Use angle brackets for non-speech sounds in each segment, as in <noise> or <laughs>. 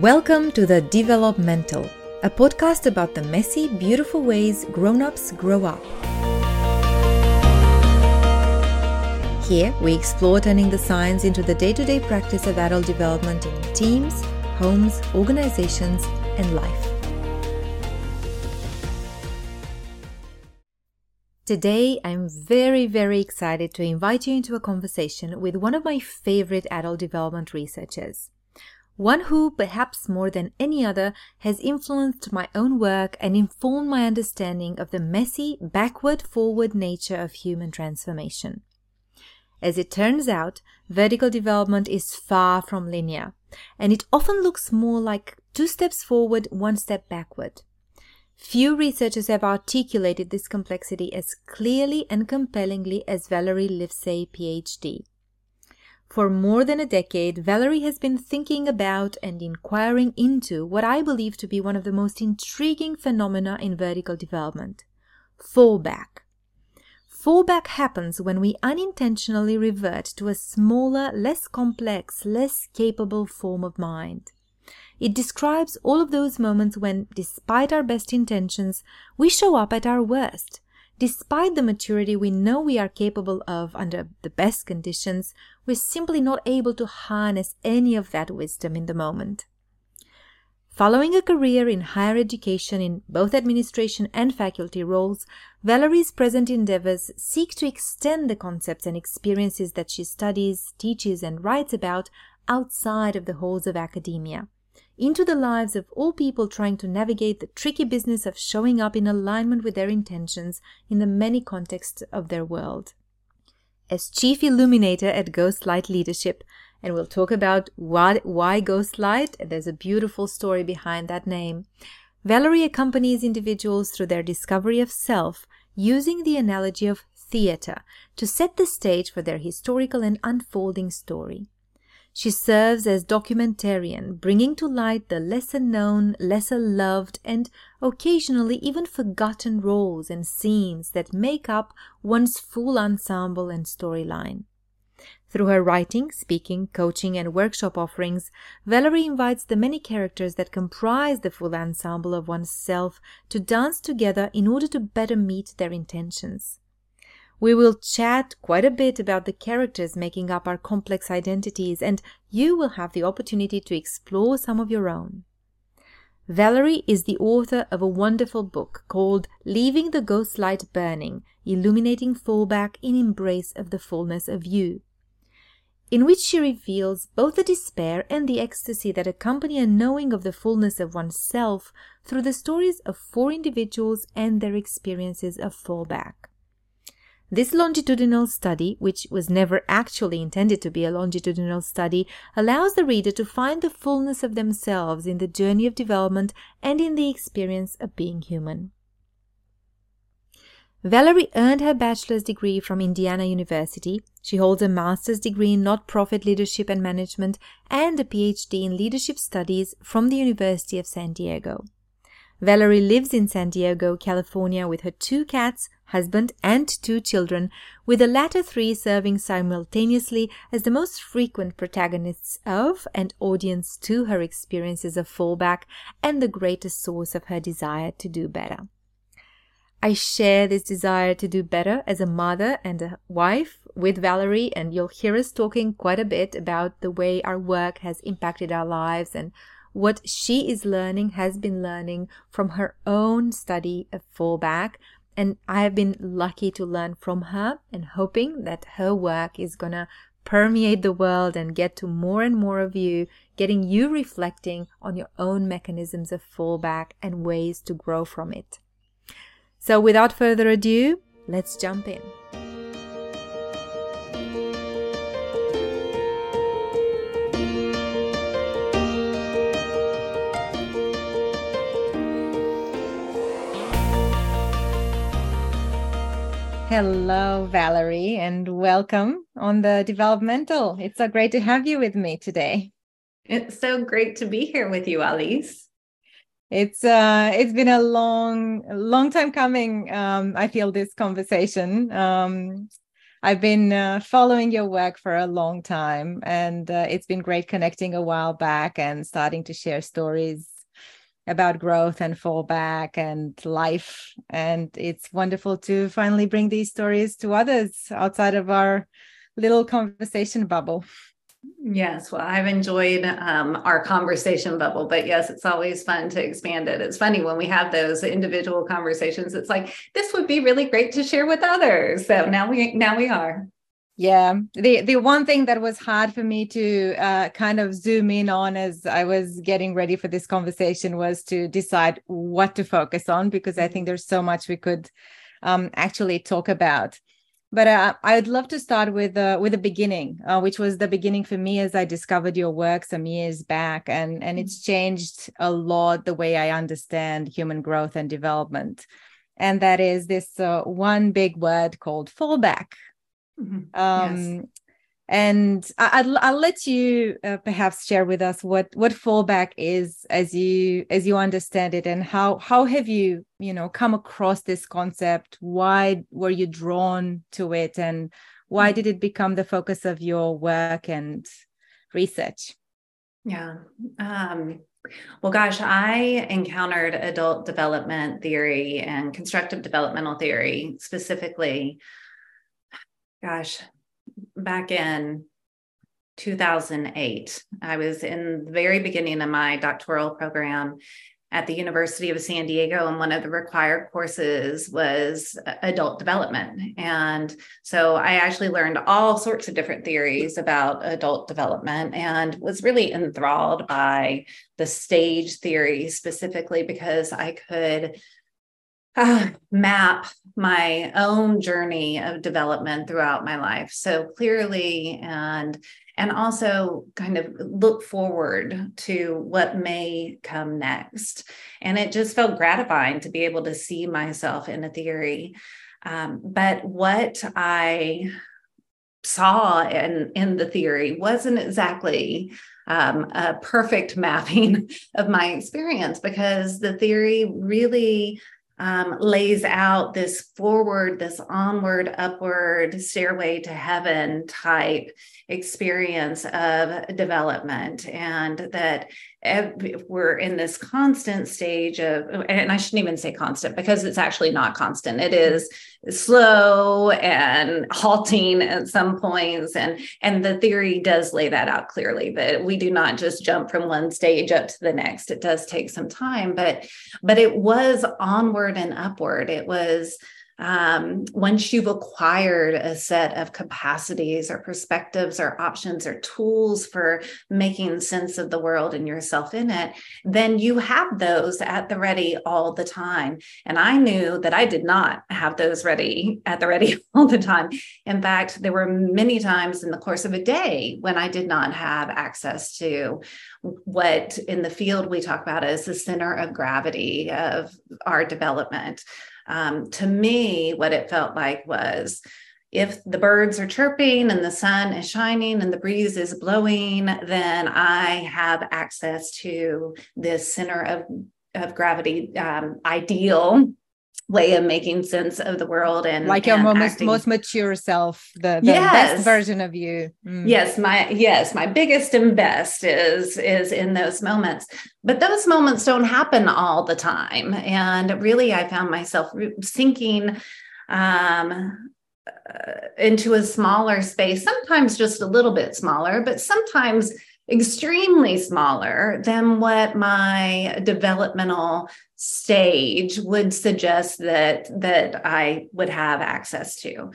Welcome to The Developmental, a podcast about the messy, beautiful ways grown ups grow up. Here, we explore turning the science into the day to day practice of adult development in teams, homes, organizations, and life. Today, I'm very, very excited to invite you into a conversation with one of my favorite adult development researchers one who, perhaps more than any other, has influenced my own work and informed my understanding of the messy, backward forward nature of human transformation. As it turns out, vertical development is far from linear, and it often looks more like two steps forward, one step backward. Few researchers have articulated this complexity as clearly and compellingly as Valerie Livesay, PhD. For more than a decade, Valerie has been thinking about and inquiring into what I believe to be one of the most intriguing phenomena in vertical development fallback. Fallback happens when we unintentionally revert to a smaller, less complex, less capable form of mind. It describes all of those moments when, despite our best intentions, we show up at our worst, Despite the maturity we know we are capable of under the best conditions, we're simply not able to harness any of that wisdom in the moment. Following a career in higher education in both administration and faculty roles, Valerie's present endeavors seek to extend the concepts and experiences that she studies, teaches, and writes about outside of the halls of academia into the lives of all people trying to navigate the tricky business of showing up in alignment with their intentions in the many contexts of their world. As chief illuminator at Ghostlight Leadership, and we'll talk about what, why Ghostlight, there's a beautiful story behind that name. Valerie accompanies individuals through their discovery of self using the analogy of theater to set the stage for their historical and unfolding story. She serves as documentarian, bringing to light the lesser known, lesser loved, and occasionally even forgotten roles and scenes that make up one's full ensemble and storyline. Through her writing, speaking, coaching, and workshop offerings, Valerie invites the many characters that comprise the full ensemble of one's self to dance together in order to better meet their intentions. We will chat quite a bit about the characters making up our complex identities, and you will have the opportunity to explore some of your own. Valerie is the author of a wonderful book called Leaving the Ghost Light Burning Illuminating Fallback in Embrace of the Fullness of You, in which she reveals both the despair and the ecstasy that accompany a knowing of the fullness of oneself through the stories of four individuals and their experiences of fallback. This longitudinal study, which was never actually intended to be a longitudinal study, allows the reader to find the fullness of themselves in the journey of development and in the experience of being human. Valerie earned her bachelor's degree from Indiana University. She holds a master's degree in not-profit leadership and management and a PhD in leadership studies from the University of San Diego. Valerie lives in San Diego, California with her two cats, husband, and two children, with the latter three serving simultaneously as the most frequent protagonists of and audience to her experiences of fallback and the greatest source of her desire to do better. I share this desire to do better as a mother and a wife with Valerie, and you'll hear us talking quite a bit about the way our work has impacted our lives and what she is learning, has been learning from her own study of fallback. And I have been lucky to learn from her and hoping that her work is to permeate the world and get to more and more of you, getting you reflecting on your own mechanisms of fallback and ways to grow from it. So, without further ado, let's jump in. Hello, Valerie, and welcome on the developmental. It's so great to have you with me today. It's so great to be here with you, Alice. It's uh it's been a long long time coming um I feel this conversation. Um I've been uh, following your work for a long time, and uh, it's been great connecting a while back and starting to share stories about growth and fallback and life. And it's wonderful to finally bring these stories to others outside of our little conversation bubble. Yes, well, I've enjoyed um, our conversation bubble, but yes, it's always fun to expand it. It's funny when we have those individual conversations. It's like this would be really great to share with others. So now we now we are. Yeah, the the one thing that was hard for me to uh, kind of zoom in on as I was getting ready for this conversation was to decide what to focus on because I think there's so much we could um, actually talk about. But uh, I'd love to start with uh, with the beginning, uh, which was the beginning for me as I discovered your work some years back, and and it's changed a lot the way I understand human growth and development, and that is this uh, one big word called fallback. Mm-hmm. Um, yes. And I, will I'll let you uh, perhaps share with us what what fallback is as you as you understand it, and how how have you you know come across this concept? Why were you drawn to it, and why mm-hmm. did it become the focus of your work and research? Yeah. Um, well, gosh, I encountered adult development theory and constructive developmental theory specifically gosh, back in 2008. I was in the very beginning of my doctoral program at the University of San Diego, and one of the required courses was adult development. And so I actually learned all sorts of different theories about adult development and was really enthralled by the stage theory specifically because I could uh, map my own journey of development throughout my life so clearly and and also kind of look forward to what may come next. And it just felt gratifying to be able to see myself in a theory. Um, but what i saw in in the theory wasn't exactly um, a perfect <laughs> mapping of my experience because the theory really um, lays out this forward, this onward, upward stairway to heaven type experience of development. And that we're in this constant stage of, and I shouldn't even say constant because it's actually not constant. It is slow and halting at some points. And, and the theory does lay that out clearly that we do not just jump from one stage up to the next. It does take some time, but, but it was onward and upward. It was, um, once you've acquired a set of capacities or perspectives or options or tools for making sense of the world and yourself in it, then you have those at the ready all the time. And I knew that I did not have those ready at the ready <laughs> all the time. In fact, there were many times in the course of a day when I did not have access to what in the field we talk about as the center of gravity of our development um, to me, what it felt like was if the birds are chirping and the sun is shining and the breeze is blowing, then I have access to this center of, of gravity um, ideal way of making sense of the world and like your and most most mature self the, the yes. best version of you mm. yes my yes my biggest and best is is in those moments but those moments don't happen all the time and really i found myself sinking um uh, into a smaller space sometimes just a little bit smaller but sometimes extremely smaller than what my developmental stage would suggest that that I would have access to.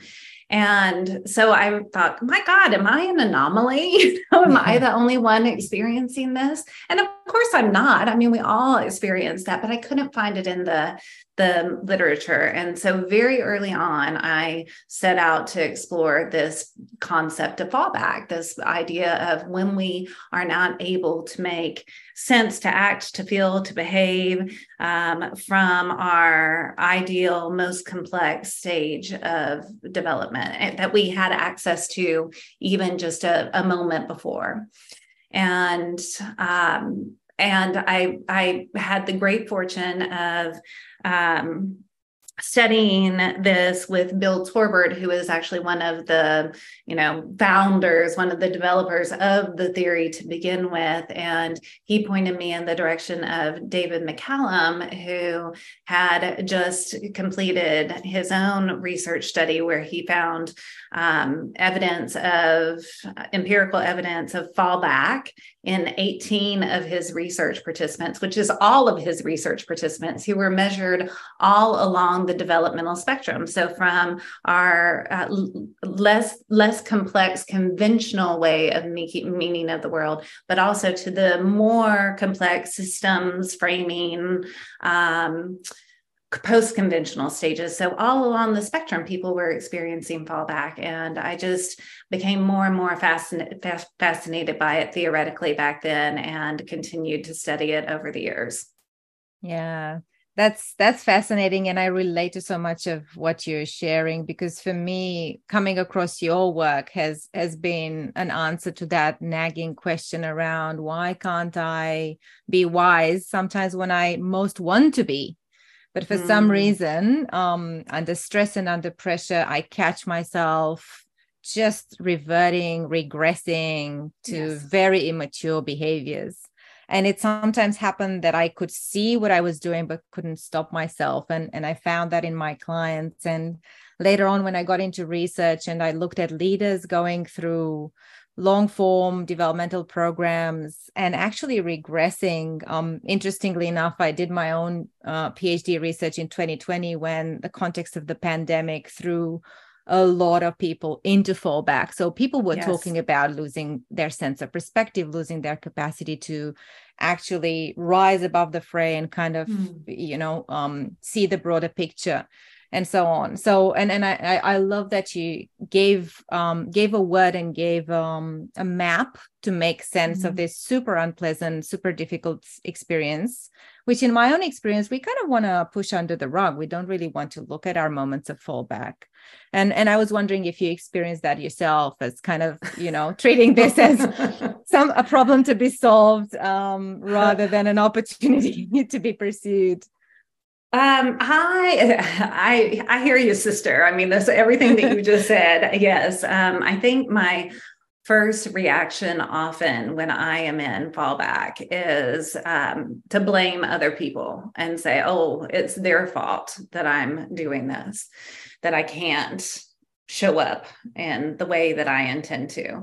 And so I thought, my God, am I an anomaly? <laughs> am I the only one experiencing this? And of course I'm not. I mean, we all experience that, but I couldn't find it in the the literature. And so, very early on, I set out to explore this concept of fallback, this idea of when we are not able to make sense to act, to feel, to behave um, from our ideal, most complex stage of development that we had access to even just a, a moment before. And um, and I I had the great fortune of um, studying this with Bill Torbert, who is actually one of the, you know, founders, one of the developers of the theory to begin with. And he pointed me in the direction of David McCallum, who had just completed his own research study where he found um, evidence of empirical evidence of fallback in 18 of his research participants, which is all of his research participants who were measured all along the developmental spectrum. So from our uh, less less complex conventional way of making meaning of the world, but also to the more complex systems framing. Um, post conventional stages. So, all along the spectrum, people were experiencing fallback. And I just became more and more fascinated, fascinated by it theoretically back then and continued to study it over the years. Yeah. That's that's fascinating and I relate to so much of what you're sharing because for me coming across your work has has been an answer to that nagging question around why can't I be wise sometimes when I most want to be but for mm. some reason um, under stress and under pressure i catch myself just reverting regressing to yes. very immature behaviors and it sometimes happened that i could see what i was doing but couldn't stop myself and and i found that in my clients and later on when i got into research and i looked at leaders going through long form developmental programs and actually regressing. Um, interestingly enough, I did my own uh, PhD research in 2020 when the context of the pandemic threw a lot of people into fallback. So people were yes. talking about losing their sense of perspective, losing their capacity to actually rise above the fray and kind of, mm. you know, um, see the broader picture and so on. So and and i i love that you gave um gave a word and gave um a map to make sense mm-hmm. of this super unpleasant super difficult experience which in my own experience we kind of want to push under the rug. We don't really want to look at our moments of fallback. And and i was wondering if you experienced that yourself as kind of you know treating this as <laughs> some a problem to be solved um <laughs> rather than an opportunity <laughs> to be pursued um, I, <laughs> I, I hear you, sister. I mean, that's everything that you <laughs> just said. Yes. Um, I think my first reaction often when I am in fallback is um, to blame other people and say, oh, it's their fault that I'm doing this, that I can't show up in the way that I intend to.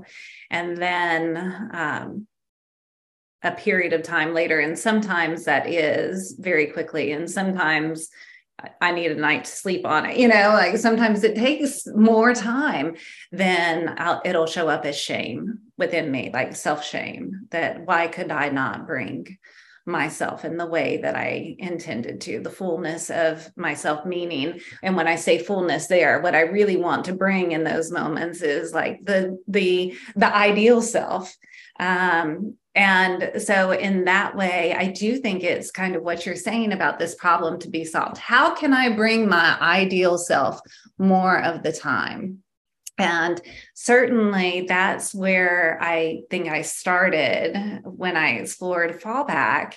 And then um, a period of time later. And sometimes that is very quickly. And sometimes I need a night to sleep on it. You know, like sometimes it takes more time than I'll, it'll show up as shame within me, like self shame that why could I not bring myself in the way that I intended to, the fullness of myself meaning. And when I say fullness there, what I really want to bring in those moments is like the the the ideal self. Um, and so, in that way, I do think it's kind of what you're saying about this problem to be solved. How can I bring my ideal self more of the time? And certainly that's where I think I started when I explored fallback.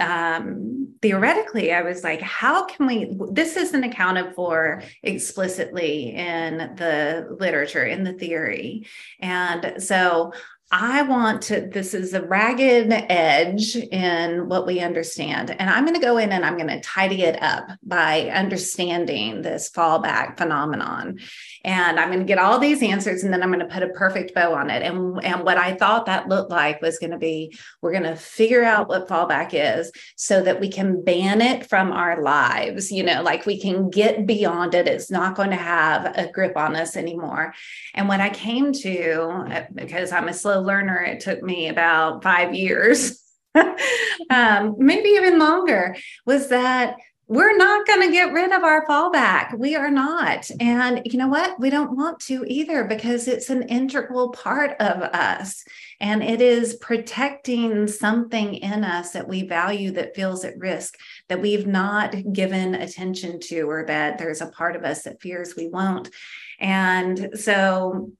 Um, theoretically, I was like, how can we? This isn't accounted for explicitly in the literature, in the theory. And so I want to, this is a ragged edge in what we understand. And I'm going to go in and I'm going to tidy it up by understanding this fallback phenomenon. And I'm going to get all these answers and then I'm going to put a perfect bow on it. And, and what I thought that looked like was going to be we're going to figure out what fallback is so that we can ban it from our lives. You know, like we can get beyond it. It's not going to have a grip on us anymore. And what I came to, uh, because I'm a slow learner, it took me about five years, <laughs> um, maybe even longer, was that we're not going to get rid of our fallback. We are not. And you know what? We don't want to either because it's an integral part of us. And it is protecting something in us that we value that feels at risk, that we've not given attention to, or that there's a part of us that fears we won't. And so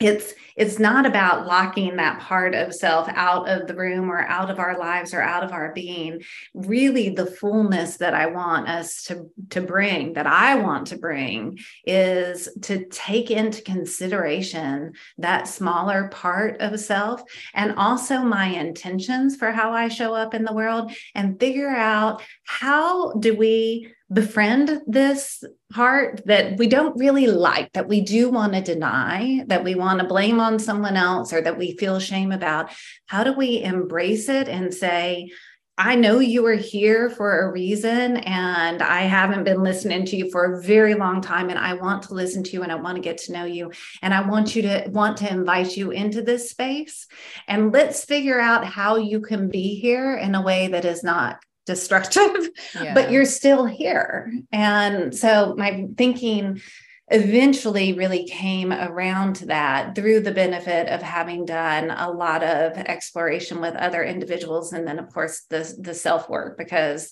it's it's not about locking that part of self out of the room or out of our lives or out of our being. Really the fullness that i want us to to bring that i want to bring is to take into consideration that smaller part of self and also my intentions for how i show up in the world and figure out how do we befriend this part that we don't really like, that we do want to deny, that we want to blame on someone else, or that we feel shame about. How do we embrace it and say, I know you are here for a reason, and I haven't been listening to you for a very long time. And I want to listen to you and I want to get to know you. And I want you to want to invite you into this space. And let's figure out how you can be here in a way that is not destructive, <laughs> yeah. but you're still here. And so my thinking eventually really came around to that through the benefit of having done a lot of exploration with other individuals and then of course the the self work because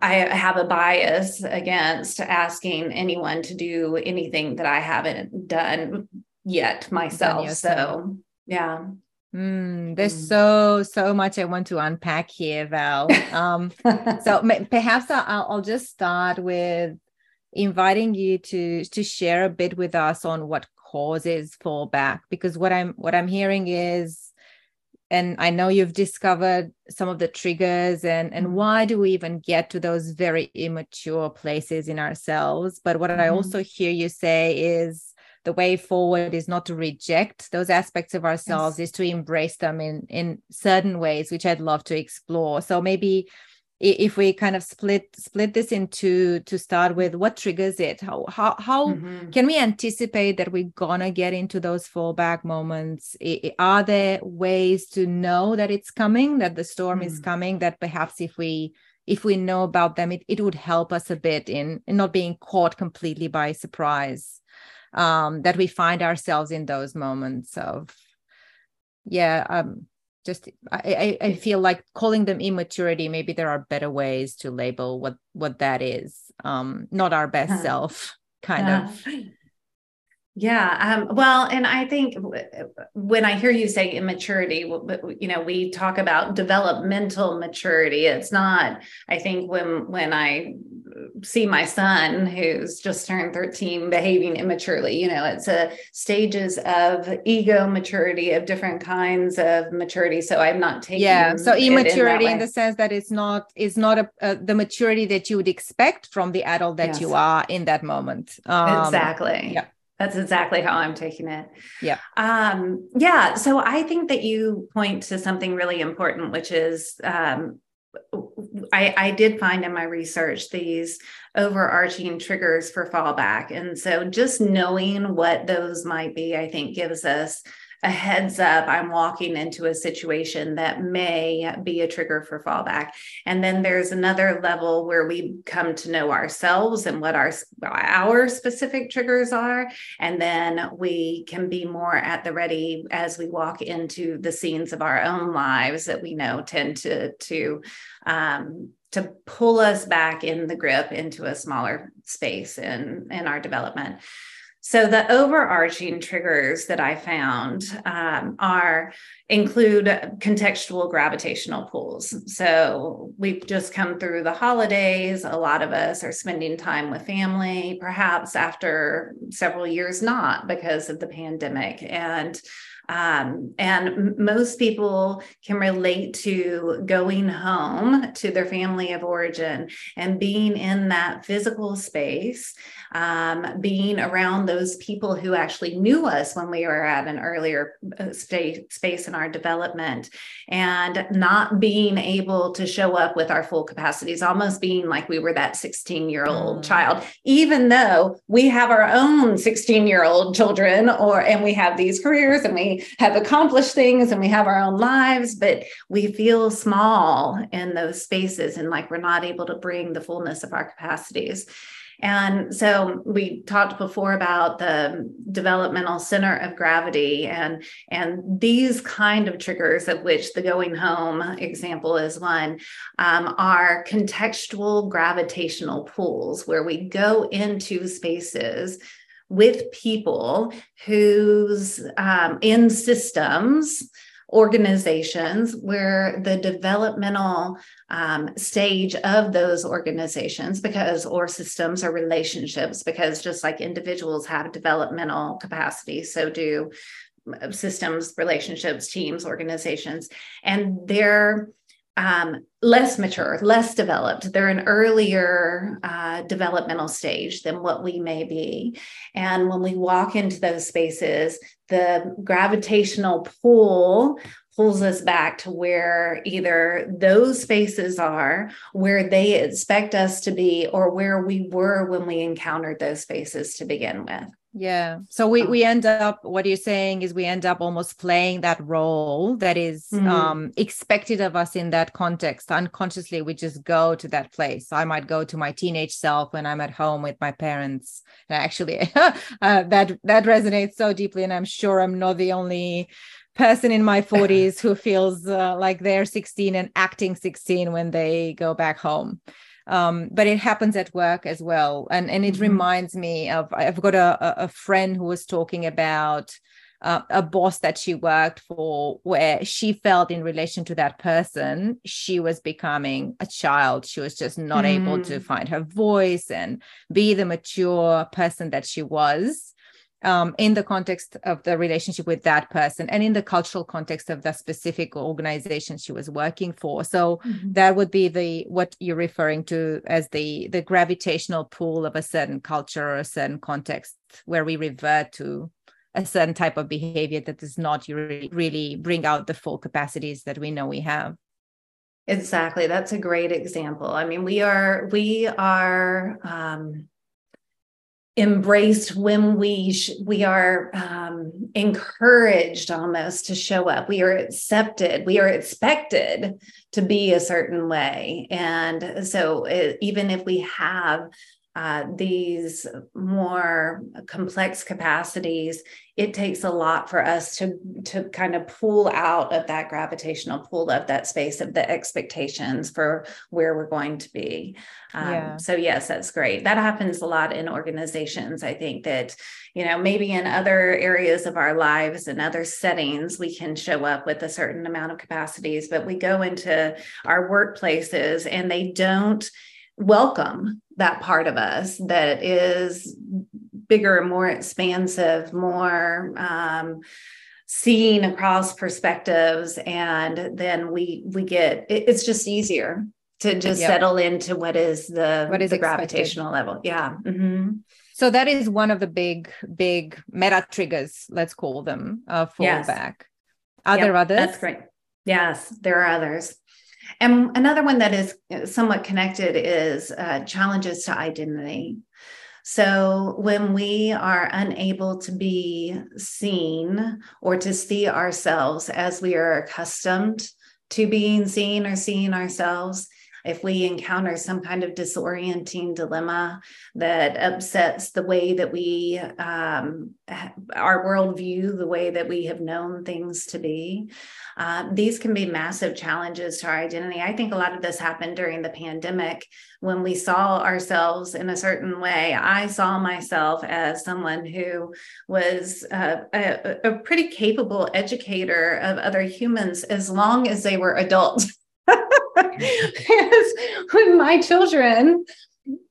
I have a bias against asking anyone to do anything that I haven't done yet myself. So, yeah. Mm, there's mm. so so much I want to unpack here, Val. Um, so <laughs> perhaps I'll, I'll just start with inviting you to to share a bit with us on what causes fallback, because what I'm what I'm hearing is, and I know you've discovered some of the triggers and and mm. why do we even get to those very immature places in ourselves. But what. I mm-hmm. also hear you say is the way forward is not to reject those aspects of ourselves yes. is to embrace them in in certain ways which i'd love to explore so maybe if we kind of split split this into to start with what triggers it how how, how mm-hmm. can we anticipate that we're gonna get into those fallback moments are there ways to know that it's coming that the storm mm-hmm. is mm. coming that perhaps if we if we know about them it, it would help us a bit in, in not being caught completely by surprise um, that we find ourselves in those moments of yeah um, just I, I feel like calling them immaturity maybe there are better ways to label what what that is um not our best self kind of yeah. Um, well, and I think when I hear you say immaturity, you know, we talk about developmental maturity. It's not, I think when, when I see my son who's just turned 13 behaving immaturely, you know, it's a stages of ego maturity of different kinds of maturity. So I'm not taking. Yeah. So immaturity in, in, the sense that it's not, is not a, a, the maturity that you would expect from the adult that yes. you are in that moment. Um, exactly. Yeah. That's exactly how I'm taking it. Yeah. Um, yeah. So I think that you point to something really important, which is um, I, I did find in my research these overarching triggers for fallback. And so just knowing what those might be, I think gives us a heads up I'm walking into a situation that may be a trigger for fallback. And then there's another level where we come to know ourselves and what our our specific triggers are and then we can be more at the ready as we walk into the scenes of our own lives that we know tend to to um, to pull us back in the grip into a smaller space in in our development. So the overarching triggers that I found um, are include contextual gravitational pulls. So we've just come through the holidays. A lot of us are spending time with family, perhaps after several years not because of the pandemic. And um, and most people can relate to going home to their family of origin and being in that physical space, um, being around those people who actually knew us when we were at an earlier uh, state, space in our development, and not being able to show up with our full capacities, almost being like we were that 16 year old mm. child, even though we have our own 16 year old children, or and we have these careers and we have accomplished things and we have our own lives, but we feel small in those spaces and like we're not able to bring the fullness of our capacities. And so we talked before about the developmental center of gravity and and these kind of triggers of which the going home example is one um, are contextual gravitational pulls where we go into spaces with people who's um, in systems organizations where the developmental um, stage of those organizations because or systems or relationships because just like individuals have developmental capacity so do uh, systems relationships teams organizations. And they're um, less mature, less developed. They're an earlier uh, developmental stage than what we may be. And when we walk into those spaces, the gravitational pull pulls us back to where either those spaces are, where they expect us to be, or where we were when we encountered those spaces to begin with. Yeah. So we we end up what you're saying is we end up almost playing that role that is, mm-hmm. um expected of us in that context. Unconsciously we just go to that place. I might go to my teenage self when I'm at home with my parents. And actually <laughs> uh, that that resonates so deeply and I'm sure I'm not the only person in my 40s who feels uh, like they're 16 and acting 16 when they go back home um, but it happens at work as well and and it mm-hmm. reminds me of i've got a, a friend who was talking about uh, a boss that she worked for where she felt in relation to that person she was becoming a child she was just not mm. able to mm. find her voice and be the mature person that she was um, in the context of the relationship with that person and in the cultural context of the specific organization she was working for. So mm-hmm. that would be the what you're referring to as the the gravitational pull of a certain culture or a certain context where we revert to a certain type of behavior that does not really, really bring out the full capacities that we know we have. Exactly. That's a great example. I mean we are we are um embraced when we sh- we are um, encouraged almost to show up. We are accepted we are expected to be a certain way. And so it, even if we have uh, these more complex capacities, it takes a lot for us to to kind of pull out of that gravitational pull of that space of the expectations for where we're going to be. Um, yeah. So yes, that's great. That happens a lot in organizations. I think that you know maybe in other areas of our lives and other settings we can show up with a certain amount of capacities, but we go into our workplaces and they don't welcome that part of us that is bigger, and more expansive, more um, seeing across perspectives, and then we we get it, it's just easier to just yep. settle into what is the what is the gravitational level. Yeah. Mm-hmm. So that is one of the big big meta triggers, let's call them, uh, fallback. Yes. Are yep, there others? That's great. Yes, there are others. And another one that is somewhat connected is uh, challenges to identity. So, when we are unable to be seen or to see ourselves as we are accustomed to being seen or seeing ourselves, if we encounter some kind of disorienting dilemma that upsets the way that we, um, our worldview, the way that we have known things to be, uh, these can be massive challenges to our identity. I think a lot of this happened during the pandemic when we saw ourselves in a certain way. I saw myself as someone who was a, a pretty capable educator of other humans as long as they were adults. <laughs> when my children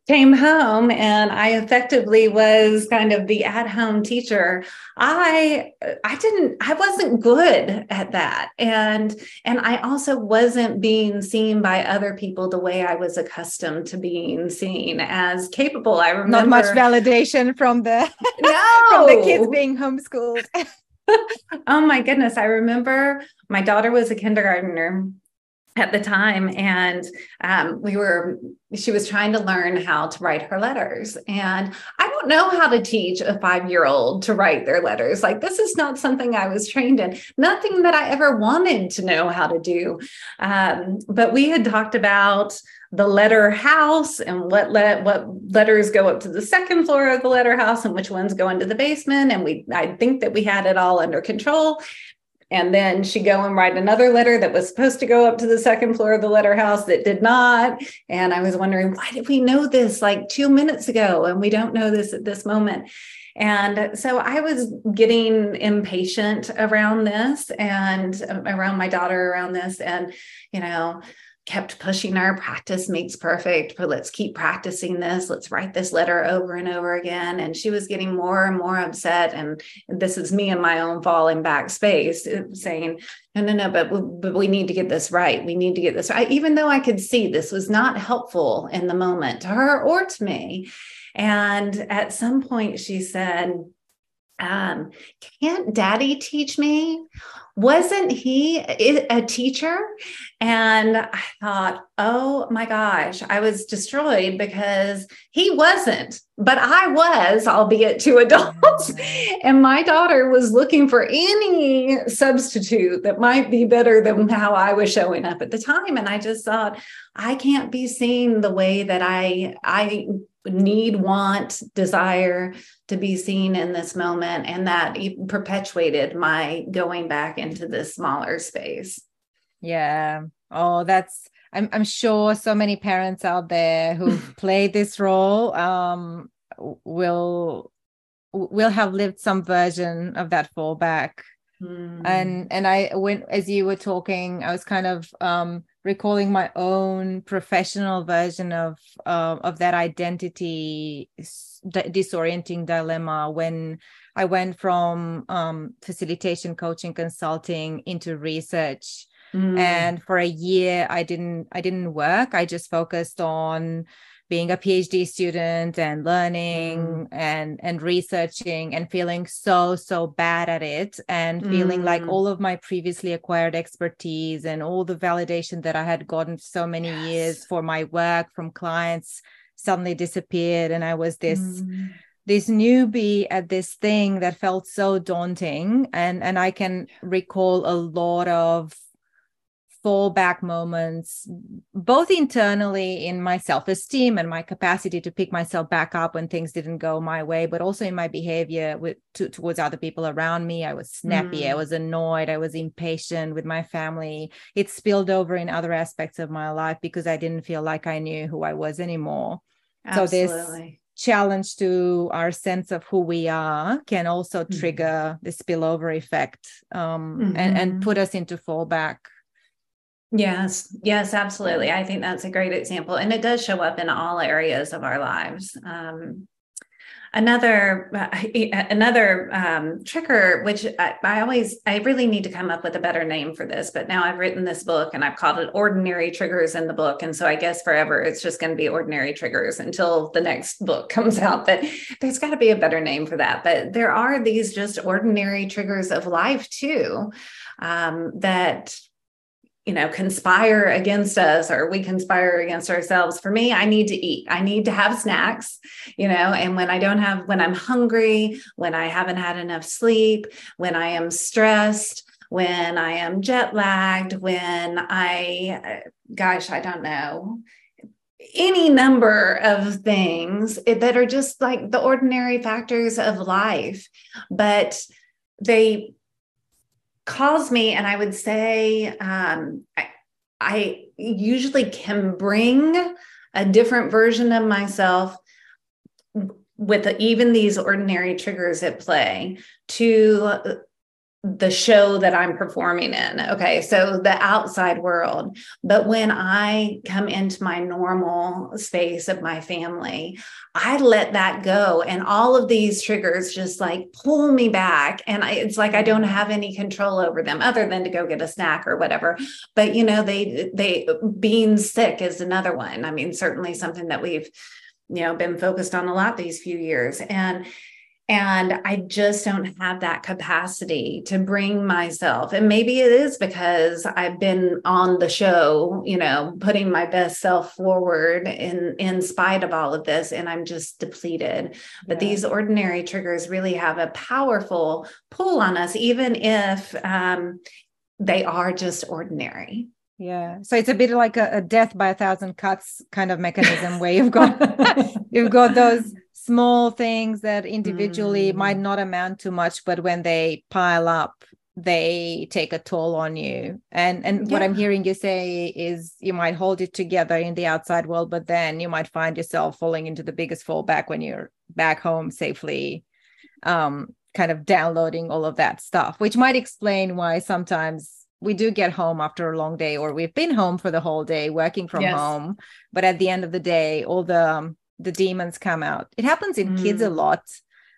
came home and I effectively was kind of the at-home teacher, I I didn't I wasn't good at that. And and I also wasn't being seen by other people the way I was accustomed to being seen as capable. I remember not much validation from the no. <laughs> from the kids being homeschooled. <laughs> oh my goodness. I remember my daughter was a kindergartner at the time. And um, we were she was trying to learn how to write her letters. And i don't know how to teach a five year old to write their letters. Like this is not something i was trained in. Nothing that i ever wanted to know how to do. Um, but we had talked about the letter house and what let what letters go up to the second floor of the letter house and which ones go into the basement. And we i think that we had it all under control and then she go and write another letter that was supposed to go up to the second floor of the letter house that did not. And I was wondering, why did we know this like two minutes ago? And we don't know this at this moment. And so I was getting impatient around this and um, around my daughter around this. And, you know, kept pushing her practice makes perfect but let's keep practicing this. Let's write this letter over and over again. And she was getting more and more upset and this is me in my own falling back space uh, saying no no no but, but we need to get this right. We need to get this right. Even though i could see this was not helpful in the moment to her or to me. And at some point she said um, can't daddy teach me? Wasn't he a teacher? And I thought, oh my gosh, I was destroyed because he wasn't, but I was, albeit two adults. <laughs> and my daughter was looking for any substitute that might be better than how I was showing up at the time. And I just thought, I can't be seen the way that I I need, want, desire to be seen in this moment. And that perpetuated my going back into this smaller space. Yeah. Oh, that's I'm I'm sure so many parents out there who <laughs> play this role um will will have lived some version of that fallback. Mm. And and I when as you were talking, I was kind of um recalling my own professional version of uh, of that identity disorienting dilemma when I went from um, facilitation, coaching, consulting into research. Mm. And for a year, I didn't I didn't work. I just focused on being a phd student and learning mm. and and researching and feeling so so bad at it and mm. feeling like mm. all of my previously acquired expertise and all the validation that i had gotten so many yes. years for my work from clients suddenly disappeared and i was this mm. this newbie at this thing that felt so daunting and and i can recall a lot of fallback moments, both internally in my self esteem and my capacity to pick myself back up when things didn't go my way, but also in my behavior with, to, towards other people around me. I was snappy, mm. I was annoyed, I was impatient with my family. It spilled over in other aspects of my life because I didn't feel like I knew who I was anymore. Absolutely. So this challenge to our sense of who we are can also mm. trigger the spillover effect um, mm-hmm. and, and mm-hmm. put us into fallback Yes, yes, absolutely. I think that's a great example. And it does show up in all areas of our lives. Um, another <laughs> another um, trigger which I, I, always i really need to come up with a better name for this but now i've written this book and i've called it ordinary triggers in the book and so i guess forever it's just going to be ordinary triggers until the next book <laughs> comes out but there's got to be a better name for that but there are these just ordinary triggers of life too um, that you know conspire against us or we conspire against ourselves. For me i need to eat. I need to have snacks you know and when i don't have when i'm hungry when i haven't had enough sleep when i am stressed when i am jet lagged when i gosh i don't know any number of things that are just like the ordinary factors of life but they calls me and I would say, um, I, I usually can bring a different version of myself with even these ordinary triggers at play to the show that I'm performing in. Okay. So the outside world. But when I come into my normal space of my family, I let that go. And all of these triggers just like pull me back. And I, it's like I don't have any control over them other than to go get a snack or whatever. But, you know, they, they, being sick is another one. I mean, certainly something that we've, you know, been focused on a lot these few years. And, and I just don't have that capacity to bring myself. And maybe it is because I've been on the show, you know, putting my best self forward in in spite of all of this and I'm just depleted. But yeah. these ordinary triggers really have a powerful pull on us even if um, they are just ordinary. Yeah. So it's a bit like a, a death by a thousand cuts kind of mechanism where you've got <laughs> you've got those small things that individually mm. might not amount to much but when they pile up they take a toll on you and and yeah. what i'm hearing you say is you might hold it together in the outside world but then you might find yourself falling into the biggest fallback when you're back home safely um, kind of downloading all of that stuff, which might explain why sometimes we do get home after a long day or we've been home for the whole day working from yes. home but at the end of the day all the um, the demons come out it happens in mm. kids a mm. lot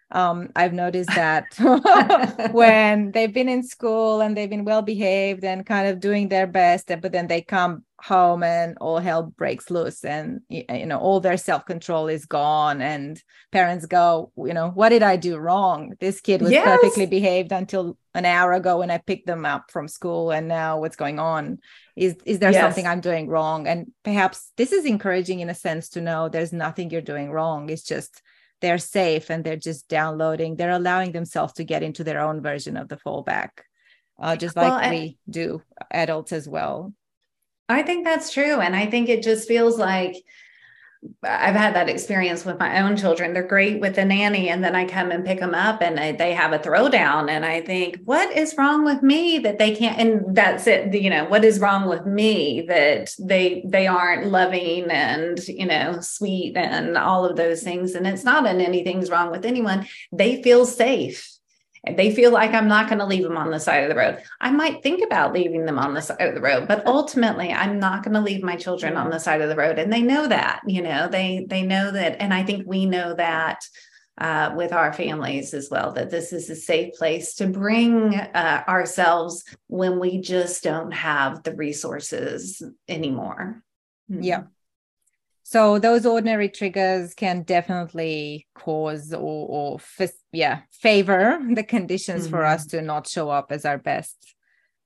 um, I've noticed that <laughs> <laughs> when they've been in school and they've been well behaved and kind of doing their best, but then they come home and all hell breaks loose and you know all their self-control is gone and parents go you know what did i do wrong? This kid was yes. perfectly behaved until an hour ago when i picked them up from school and now what's going on? Is is there yes. something i'm doing wrong? And perhaps this is encouraging in a sense to know there's nothing you're doing wrong. It's just they're safe and they're just downloading they're allowing themselves to get into their own version of the fallback uh, just like well, we do adults as well i think that's true and i think it just feels like I've had that experience with my own children. They're great with the nanny, and then I come and pick them up, and they have a throwdown, and I think, what is wrong with me that they can't? And that's it. You know, what is wrong with me that they they aren't loving and you know sweet and all of those things? And it's not in anything's wrong with anyone. They feel safe they feel like I'm not going to leave them on the side of the road. I might think about leaving them on the side of the road, but ultimately I'm not going to leave my children on the side of the road. And they know that, you know, they they know that. And I think we know that uh, with our families as well, that this is a safe place to bring uh, ourselves when we just don't have the resources anymore. Yeah. So those ordinary triggers can definitely cause or, or yeah, favor <laughs> the conditions mm-hmm. for us mm-hmm. to not show up as our best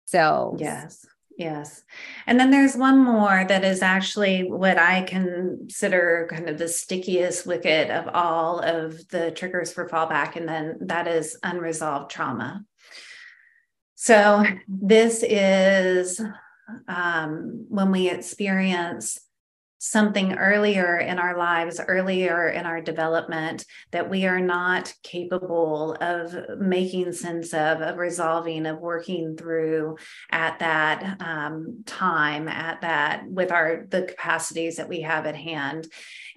selves. Yes. Yes. And then there's one more that is actually what I consider kind of the stickiest wicket of all of the triggers for fallback. And then that is unresolved trauma. So this is um, when we experience something earlier in our lives, earlier in our development that we are not capable of making sense of, of resolving, of working through at that um, time, at that with our the capacities that we have at hand.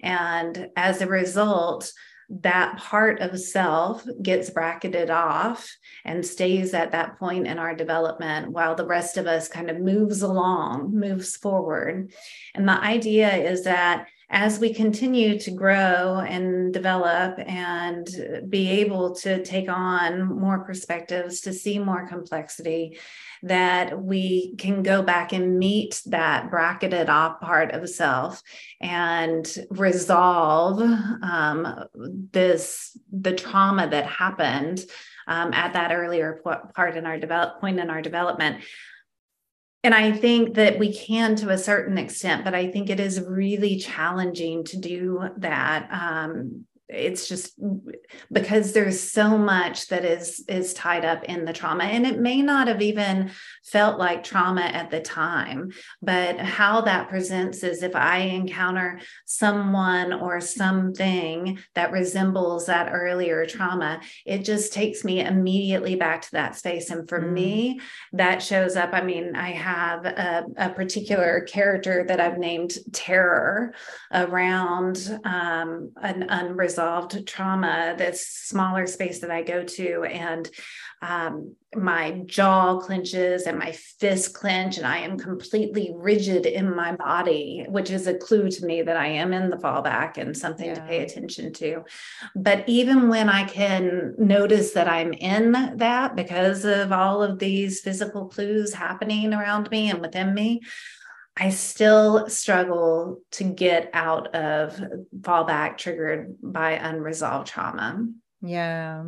And as a result, that part of self gets bracketed off and stays at that point in our development while the rest of us kind of moves along, moves forward. And the idea is that as we continue to grow and develop and be able to take on more perspectives, to see more complexity, that we can go back and meet that bracketed off part of self and resolve um, this the trauma that happened um, at that earlier part in our develop point in our development and I think that we can to a certain extent, but I think it is really challenging to do that. Um, it's just because there's so much that is is tied up in the trauma and it may not have even felt like trauma at the time but how that presents is if i encounter someone or something that resembles that earlier trauma it just takes me immediately back to that space and for mm. me that shows up i mean i have a, a particular character that i've named terror around um, an unresolved unresolved trauma, this smaller space that I go to, and um, my jaw clenches and my fist clench, and I am completely rigid in my body, which is a clue to me that I am in the fallback and something yeah. to pay attention to. But even when I can notice that I'm in that because of all of these physical clues happening around me and within me, I still struggle to get out of fallback triggered by unresolved trauma. Yeah.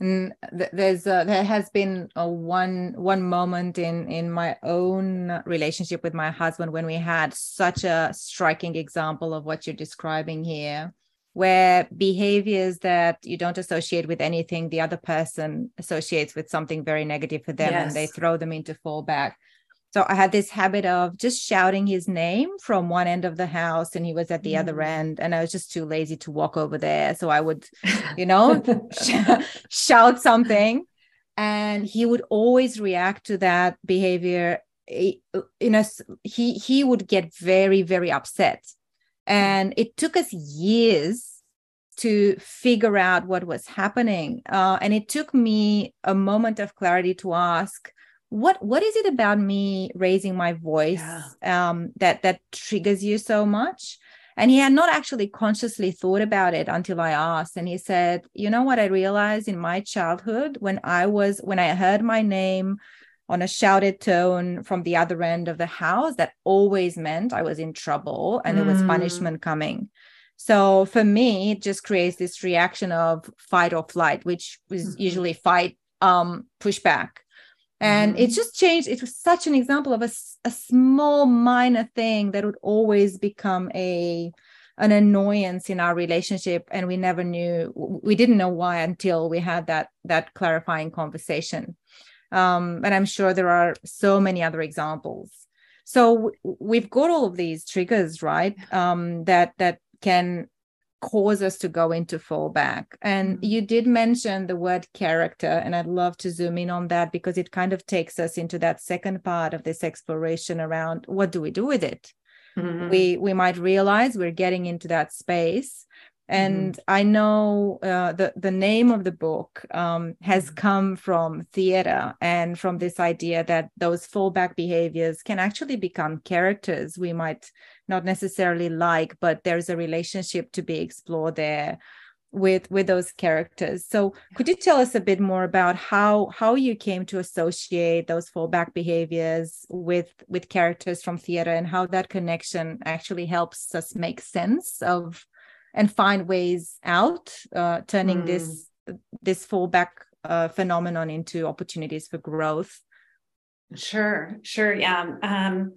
And there's a, there has been a one one moment in in my own relationship with my husband when we had such a striking example of what you're describing here where behaviors that you don't associate with anything the other person associates with something very negative for them yes. and they throw them into fallback so I had this habit of just shouting his name from one end of the house and he was at the mm. other end and I was just too lazy to walk over there. So I would, you <laughs> know, sh- shout something and he would always react to that behavior you know he he would get very very upset and it took us years to figure out what was happening. Uh, and it took me a moment of clarity to ask, what what is it about me raising my voice yeah. um, that that triggers you so much? And he had not actually consciously thought about it until I asked. And he said, You know what I realized in my childhood when I was, when I heard my name on a shouted tone from the other end of the house, that always meant I was in trouble and mm. there was mm. punishment coming. So for me, it just creates this reaction of fight or flight, which is mm-hmm. usually fight, um, pushback. And mm-hmm. it just changed. It was such an example of a, a small, minor thing that would always become a an annoyance in our relationship and we never knew we didn't know why until we had that that clarifying conversation um, and i'm sure there are so many other examples so we've got all of these triggers right um, that that can cause us to go into fallback. And mm-hmm. you did mention the word character, and I'd love to zoom in on that because it kind of takes us into that second part of this exploration around what do we do with it? Mm-hmm. We we might realize we're getting into that space and mm-hmm. i know uh, the the name of the book um, has mm-hmm. come from theater and from this idea that those fallback behaviors can actually become characters we might not necessarily like but there's a relationship to be explored there with with those characters so could you tell us a bit more about how how you came to associate those fallback behaviors with with characters from theater and how that connection actually helps us make sense of and find ways out, uh, turning mm. this this fallback uh, phenomenon into opportunities for growth. Sure, sure, yeah. Um,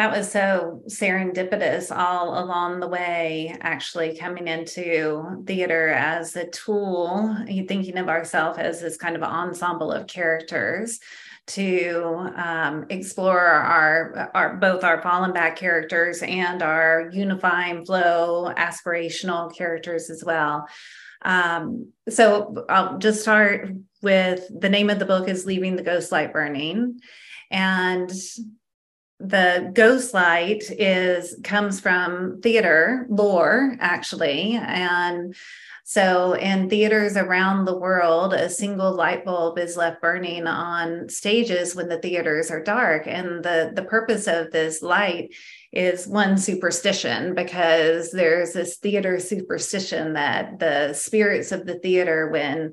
that was so serendipitous all along the way, actually coming into theater as a tool, thinking of ourselves as this kind of ensemble of characters to um, explore our, our both our fallen back characters and our unifying flow aspirational characters as well. Um, so I'll just start with the name of the book is Leaving the Ghost Light Burning. And the ghost light is comes from theater lore actually and so, in theaters around the world, a single light bulb is left burning on stages when the theaters are dark. And the, the purpose of this light is one superstition because there's this theater superstition that the spirits of the theater, when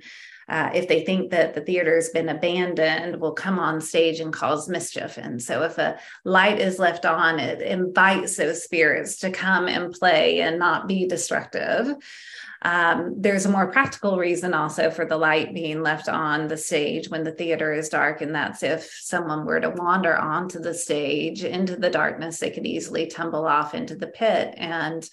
uh, if they think that the theater's been abandoned, will come on stage and cause mischief. And so, if a light is left on, it invites those spirits to come and play and not be destructive. Um, there's a more practical reason also for the light being left on the stage when the theater is dark, and that's if someone were to wander onto the stage into the darkness, they could easily tumble off into the pit and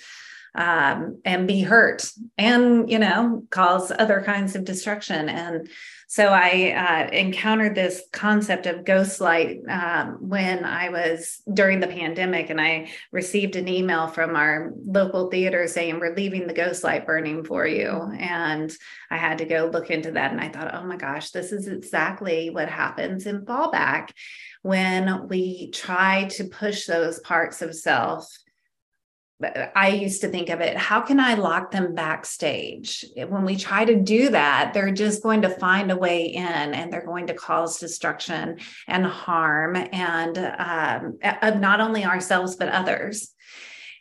um, and be hurt and you know cause other kinds of destruction and so I uh, encountered this concept of ghost light um, when I was during the pandemic, and I received an email from our local theater saying, We're leaving the ghost light burning for you. And I had to go look into that. And I thought, Oh my gosh, this is exactly what happens in fallback when we try to push those parts of self I used to think of it, how can I lock them backstage? When we try to do that, they're just going to find a way in and they're going to cause destruction and harm and um, of not only ourselves, but others.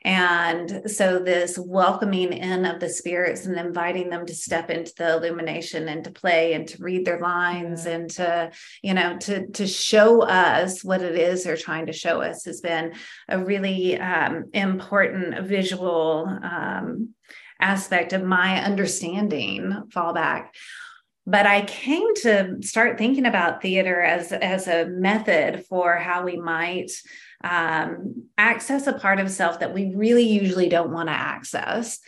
And so, this welcoming in of the spirits and inviting them to step into the illumination and to play and to read their lines and to, you know, to, to show us what it is they're trying to show us has been a really um, important visual um, aspect of my understanding fallback but i came to start thinking about theater as as a method for how we might um, access a part of self that we really usually don't want to access.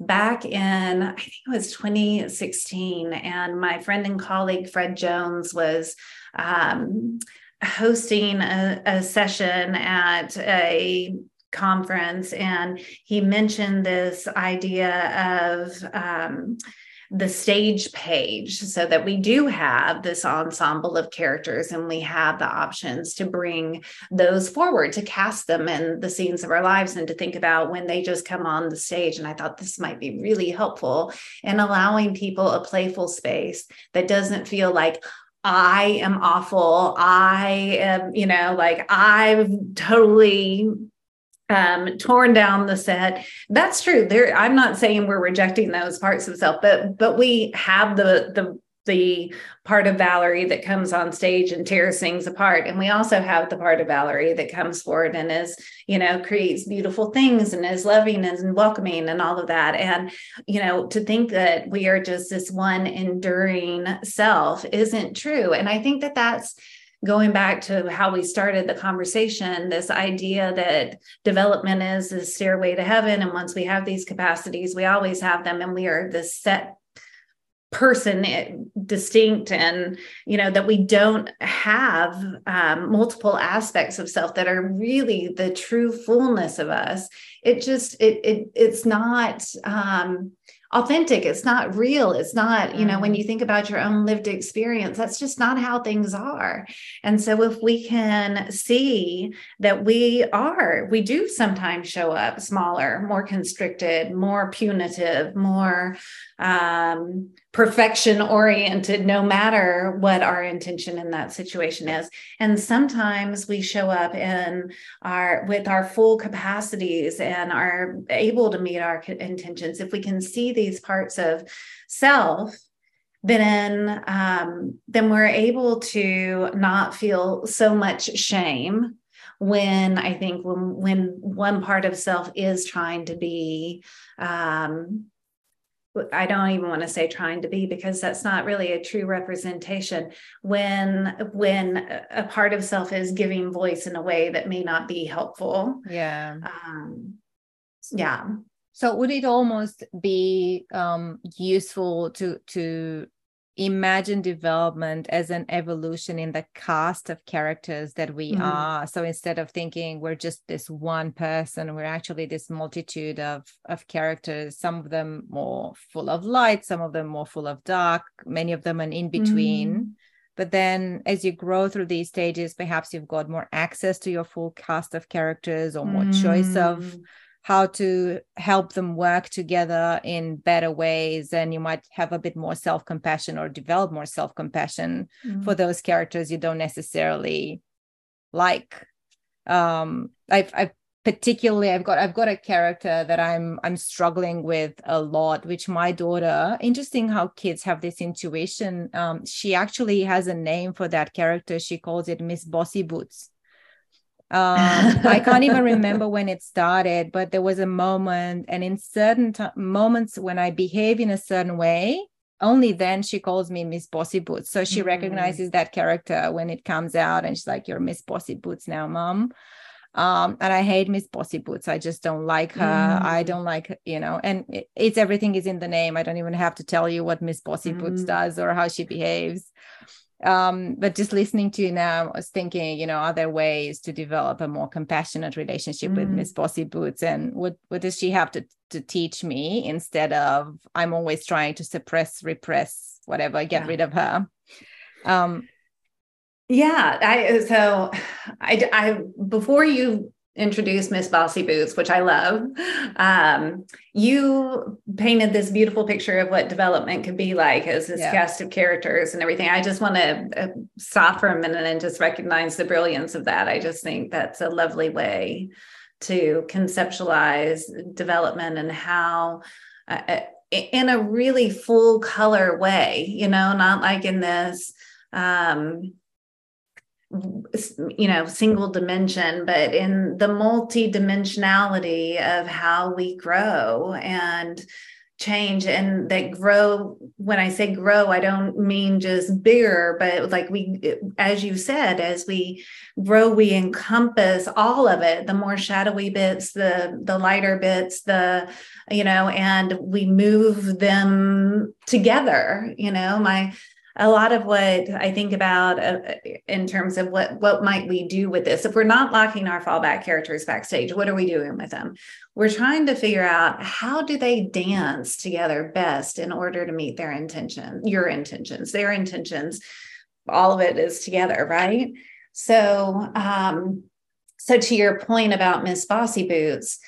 Back in, I think it was 2016, and my friend and colleague Fred Jones was um, hosting a, a session at a conference, and he mentioned this idea of um, the stage page so that we do have this ensemble of characters and we have the options to bring those forward to cast them in the scenes of our lives and to think about when they just come on the stage and i thought this might be really helpful in allowing people a playful space that doesn't feel like I am awful. I am, you know, like I've totally um, torn down the set. That's true. There, I'm not saying we're rejecting those parts of self, but but we have the the the part of Valerie that comes on stage and tears things apart. And we also have the part of Valerie that comes forward and is, you know, creates beautiful things and is loving and welcoming and all of that. And, you know, to think that we are just this one enduring self isn't true. And I think that that's going back to how we started the conversation, this idea that development is the stairway to heaven. And once we have these capacities, we always have them, and we are this set person eh, distinct and you know that we don't have um, multiple aspects of self that are really the true fullness of us it just it, it it's not um authentic it's not real it's not you know when mm-hmm. you think about your own lived experience that's just not how things are and so if we can see that we are we do sometimes show up smaller more constricted more punitive more um, perfection oriented no matter what our intention in that situation is. And sometimes we show up in our with our full capacities and are able to meet our intentions. If we can see these parts of self then um, then we're able to not feel so much shame when i think when when one part of self is trying to be um, I don't even want to say trying to be because that's not really a true representation when when a part of self is giving voice in a way that may not be helpful. Yeah. Um, yeah. So would it almost be um, useful to to imagine development as an evolution in the cast of characters that we mm-hmm. are so instead of thinking we're just this one person we're actually this multitude of of characters some of them more full of light some of them more full of dark many of them an in between mm-hmm. but then as you grow through these stages perhaps you've got more access to your full cast of characters or more mm-hmm. choice of mm how to help them work together in better ways and you might have a bit more self-compassion or develop more self-compassion mm. for those characters you don't necessarily like. Um i've i've particularly i've got i've got a character that i'm i'm struggling with a lot which my daughter interesting how kids have this intuition um she actually has a name for that character. She calls it miss bossy boots um, I can't even <laughs> remember when it started, but there was a moment, and in certain t- moments when I behave in a certain way, only then she calls me Miss Bossy Boots. So she mm. recognizes that character when it comes out, and she's like, "You're Miss Bossy Boots now, mom." Um, and I hate Miss Bossy Boots. I just don't like her. Mm. I don't like, you know, and it, it's everything is in the name. I don't even have to tell you what Miss Bossy mm. Boots does or how she behaves um, but just listening to you now, I was thinking, you know, are there ways to develop a more compassionate relationship mm. with Miss Bossy Boots, and what what does she have to to teach me instead of I'm always trying to suppress, repress, whatever, get yeah. rid of her. Um, yeah, I so I I before you introduced Miss Bossy Boots, which I love. Um, you painted this beautiful picture of what development could be like as this yeah. cast of characters and everything. I just want to uh, stop for a minute and just recognize the brilliance of that. I just think that's a lovely way to conceptualize development and how. Uh, uh in a really full color way, you know, not like in this um you know single dimension but in the multi-dimensionality of how we grow and change and that grow when i say grow i don't mean just bigger but like we as you said as we grow we encompass all of it the more shadowy bits the the lighter bits the you know and we move them together you know my a lot of what I think about uh, in terms of what what might we do with this? If we're not locking our fallback characters backstage what are we doing with them? We're trying to figure out how do they dance together best in order to meet their intention your intentions their intentions. All of it is together right? So um so to your point about miss bossy boots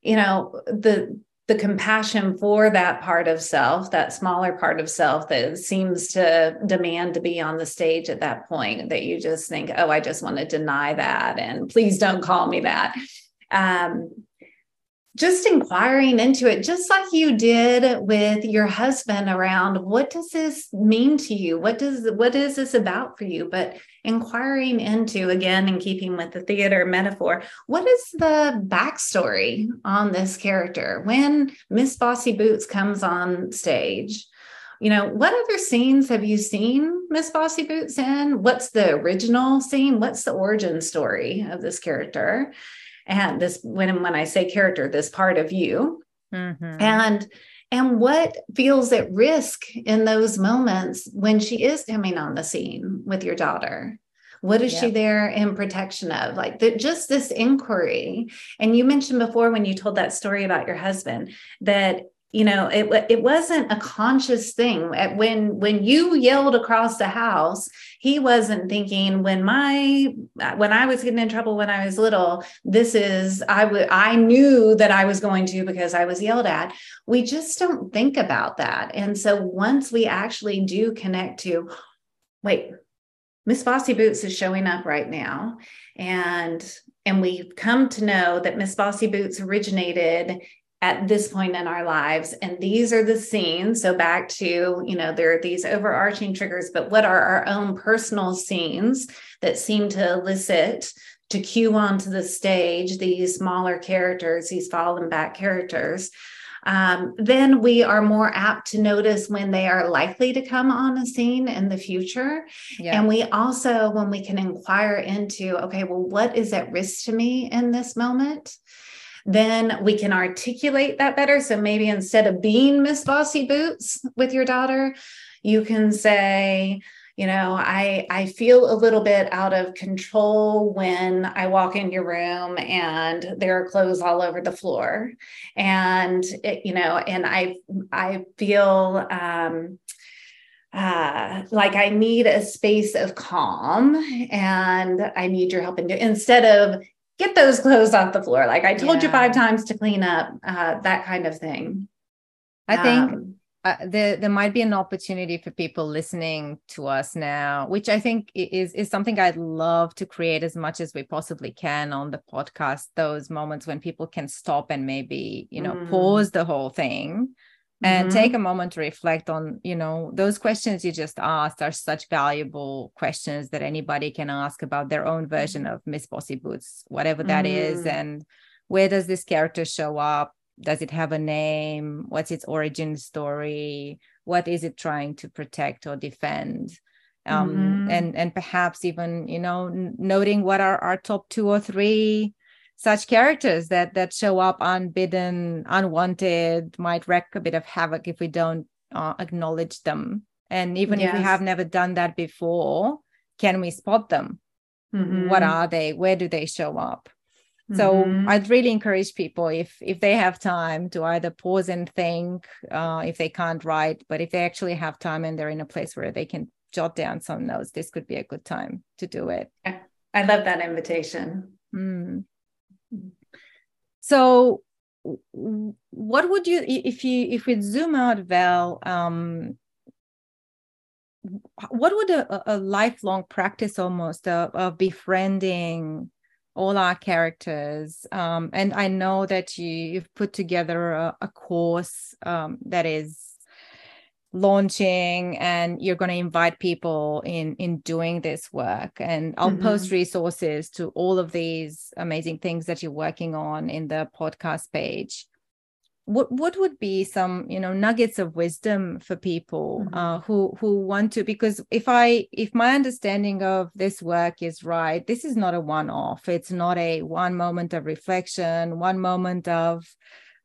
you know the the compassion for that part of self, that smaller part of self that seems to demand to be on the stage at that point, that you just think, oh, I just want to deny that. And please don't call me that. Um, just inquiring into it, just like you did with your husband around what does this mean to you? What does what is this about for you? But inquiring into again in keeping with the theater metaphor, what is the backstory on this character? When Miss Bossy Boots comes on stage, you know, what other scenes have you seen Miss Bossy Boots in? What's the original scene? What's the origin story of this character? And this when when i say character this part of you mm-hmm. and and what feels at risk in those moments when she is coming on the scene with your daughter what is yeah. she there in protection of like the, just this inquiry and you mentioned before when you told that story about your husband that you know it, it wasn't a conscious thing when when you yelled across the house he wasn't thinking when my when i was getting in trouble when i was little this is i would i knew that i was going to because i was yelled at. We just don't think about that. And so once we actually do connect to wait miss bossy boots is showing up right now. And and we've come to know that Miss Bossy Boots originated at this point in our lives and these are the scenes so back to you know there are these overarching triggers but what are our own personal scenes that seem to elicit to cue onto the stage these smaller characters these fallen back characters um, then we are more apt to notice when they are likely to come on a scene in the future. Yeah. And we also, when we can inquire into, okay, well, what is at risk to me in this moment? Then we can articulate that better. So maybe instead of being Miss Bossy Boots with your daughter, you can say, you know i i feel a little bit out of control when i walk in your room and there are clothes all over the floor and it, you know and i i feel um uh, like I need a space of calm and I need your help in do instead of get those clothes off the floor. Like I told yeah. you five times to clean up, uh, that kind of thing. I think um, uh, there there might be an opportunity for people listening to us now, which I think is is something I'd love to create as much as we possibly can on the podcast. Those moments when people can stop and maybe you know mm. pause the whole thing and mm-hmm. take a moment to reflect on you know those questions you just asked are such valuable questions that anybody can ask about their own version of miss bossy boots whatever that mm. is, and where does this character show up does it have a name what's its origin story what is it trying to protect or defend um, mm-hmm. and and perhaps even you know noting what are our top two or three such characters that that show up unbidden unwanted might wreak a bit of havoc if we don't uh, acknowledge them and even yes. if we have never done that before can we spot them mm-hmm. what are they where do they show up mm-hmm. so i'd really encourage people if if they have time to either pause and think uh, if they can't write but if they actually have time and they're in a place where they can jot down some notes this could be a good time to do it i love that invitation mm. So what would you if you if we zoom out val um what would a, a lifelong practice almost of, of befriending all our characters? Um, and i know that you you've put together a, a course um, that is launching and you're going to invite people in in doing this work and i'll mm-hmm. post resources to all of these amazing things that you're working on in the podcast page what what would be some you know nuggets of wisdom for people mm-hmm. uh, who who want to because if i if my understanding of this work is right this is not a one off it's not a one moment of reflection one moment of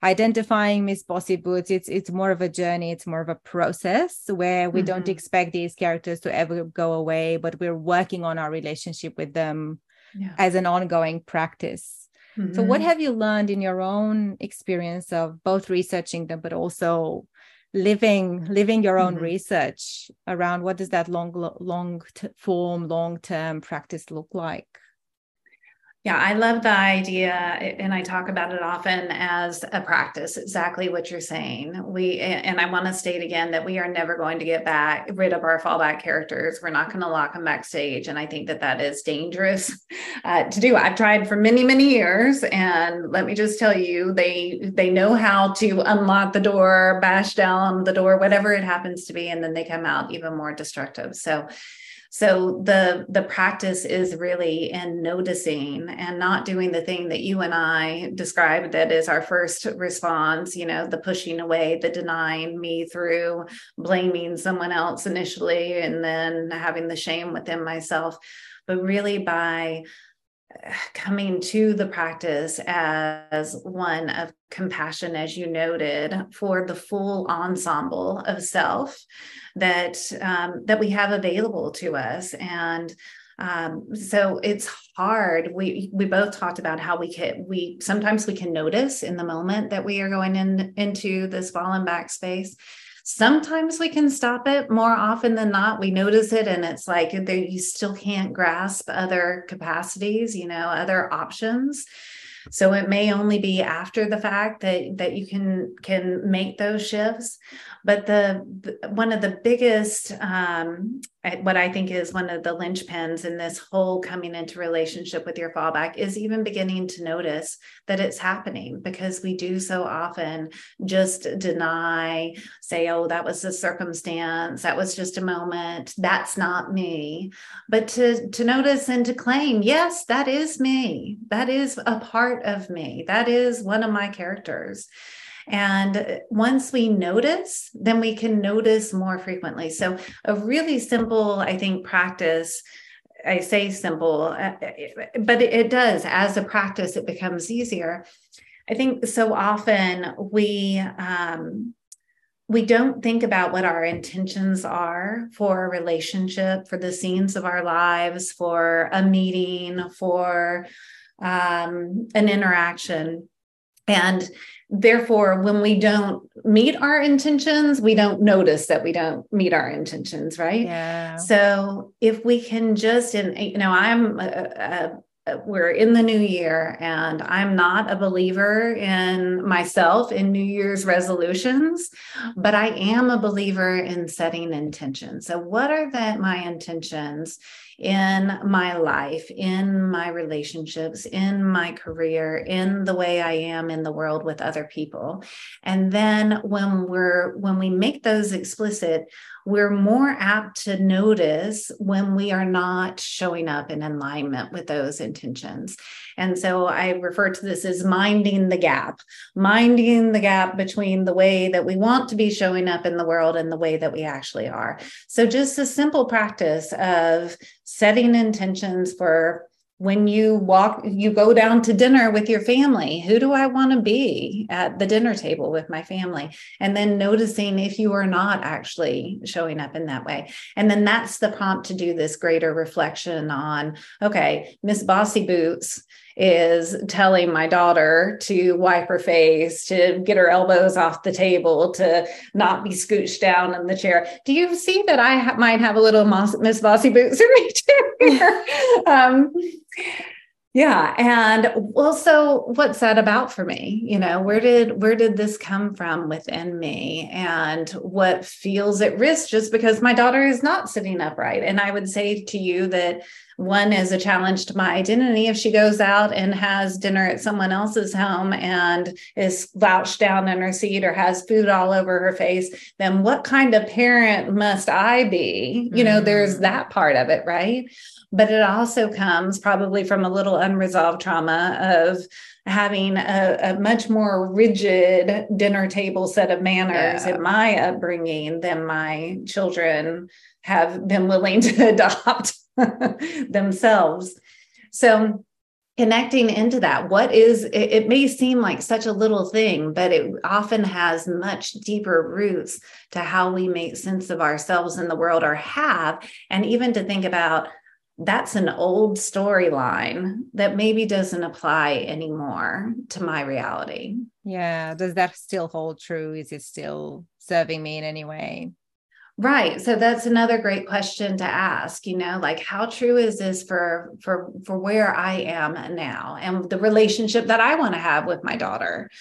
identifying Miss Bossy Boots, it's it's more of a journey, it's more of a process where we mm-hmm. don't expect these characters to ever go away, but we're working on our relationship with them yeah. as an ongoing practice. Mm-hmm. So what have you learned in your own experience of both researching them but also living living your own mm-hmm. research around what does that long long form long term practice look like yeah, I love the idea, and I talk about it often as a practice. Exactly what you're saying. We and I want to state again that we are never going to get back rid of our fallback characters. We're not going to lock them backstage, and I think that that is dangerous uh, to do. I've tried for many, many years, and let me just tell you, they they know how to unlock the door, bash down the door, whatever it happens to be, and then they come out even more destructive. So so the the practice is really in noticing and not doing the thing that you and I described that is our first response, you know, the pushing away, the denying me through blaming someone else initially and then having the shame within myself, but really by uh, coming to the practice as one of compassion, as you noted, for the full ensemble of self that um, that we have available to us, and um, so it's hard. We we both talked about how we can we sometimes we can notice in the moment that we are going in into this fallen back space Sometimes we can stop it. More often than not, we notice it and it's like you still can't grasp other capacities, you know, other options. So it may only be after the fact that that you can can make those shifts. But the, one of the biggest um, what I think is one of the linchpins in this whole coming into relationship with your fallback is even beginning to notice that it's happening because we do so often just deny, say, oh, that was a circumstance, that was just a moment, that's not me. But to, to notice and to claim, yes, that is me, that is a part of me, that is one of my characters. And once we notice, then we can notice more frequently. So, a really simple, I think, practice. I say simple, uh, but it does. As a practice, it becomes easier. I think so often we um, we don't think about what our intentions are for a relationship, for the scenes of our lives, for a meeting, for um, an interaction. And therefore when we don't meet our intentions we don't notice that we don't meet our intentions right? Yeah. So if we can just and you know i'm a, a, we're in the new year and i'm not a believer in myself in new year's resolutions but i am a believer in setting intentions so what are that my intentions in my life, in my relationships, in my career, in the way I am in the world with other people. And then when we're when we make those explicit, we're more apt to notice when we are not showing up in alignment with those intentions. And so I refer to this as minding the gap, minding the gap between the way that we want to be showing up in the world and the way that we actually are. So just a simple practice of setting intentions for when you walk you go down to dinner with your family who do i want to be at the dinner table with my family? And then noticing if you are not actually showing up in that way. And then that's the prompt to do this greater reflection on okay miss bossy boots is telling my daughter to wipe her face, to get her elbows off the table, to not be scooched down in the chair. Do you see that I ha- might have a little Miss Bossy Boots <laughs> here? <laughs> um, yeah and well so what's that about for me you know where did where did this come from within me and what feels at risk just because my daughter is not sitting upright and i would say to you that one is a challenge to my identity if she goes out and has dinner at someone else's home and is slouched down in her seat or has food all over her face then what kind of parent must i be you know mm-hmm. there's that part of it right but it also comes probably from a little unresolved trauma of having a, a much more rigid dinner table set of manners yeah. in my upbringing than my children have been willing to <laughs> adopt <laughs> themselves. So connecting into that what is it, it, may seem like such a little thing but it often has much deeper roots to how we make sense of ourselves in the world or have. And even to think about that's an old storyline that maybe doesn't apply anymore to my reality. Yeah. Does that still hold true? Is it still serving me in any way Right. So that's another great question to ask, you know, like how true is this for for for where I am now and the relationship that I want to have with my daughter.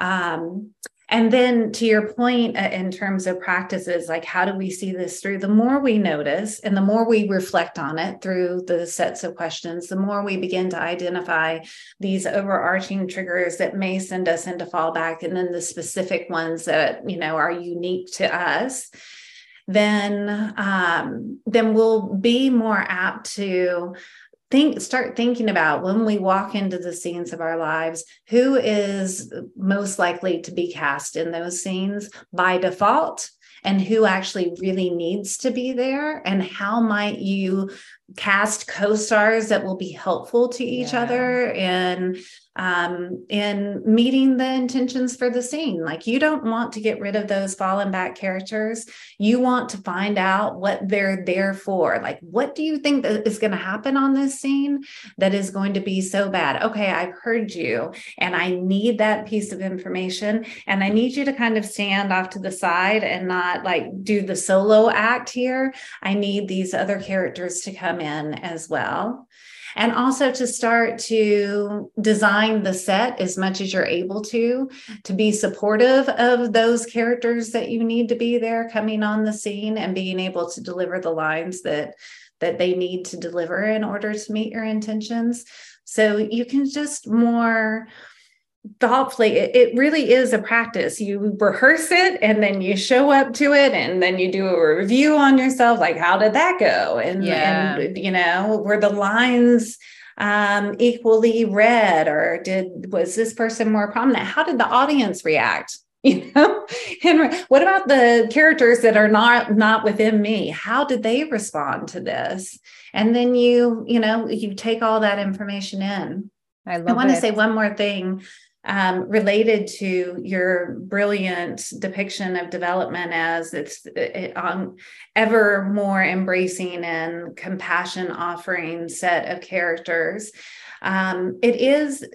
Um and then to your point uh, in terms of practices like how do we see this through the more we notice and the more we reflect on it through the sets of questions the more we begin to identify these overarching triggers that may send us into fallback and then the specific ones that you know are unique to us then um, then we'll be more apt to think start thinking about when we walk into the scenes of our lives who is most likely to be cast in those scenes by default and who actually really needs to be there and how might you cast co-stars that will be helpful to each yeah. other and um, in meeting the intentions for the scene. Like you don't want to get rid of those fallen back characters. You want to find out what they're there for. Like, what do you think is going to happen on this scene that is going to be so bad? Okay, I've heard you, and I need that piece of information, and I need you to kind of stand off to the side and not like do the solo act here. I need these other characters to come in as well and also to start to design the set as much as you're able to to be supportive of those characters that you need to be there coming on the scene and being able to deliver the lines that that they need to deliver in order to meet your intentions. So you can just more thoughtfully it, it, really is a practice. You rehearse it and then you show up to it and then you do a review on yourself like how did that go? And, yeah. and you know were the lines um, equally read or did was this person more prominent? How did the audience react? <laughs> You know? And what about the characters that are not not within me? How did they respond to this? And then you you know you take all that information in. I, I want to say one more thing um, related to your brilliant depiction of development as it's it, um, ever more embracing and compassion offering set of characters. Um, it is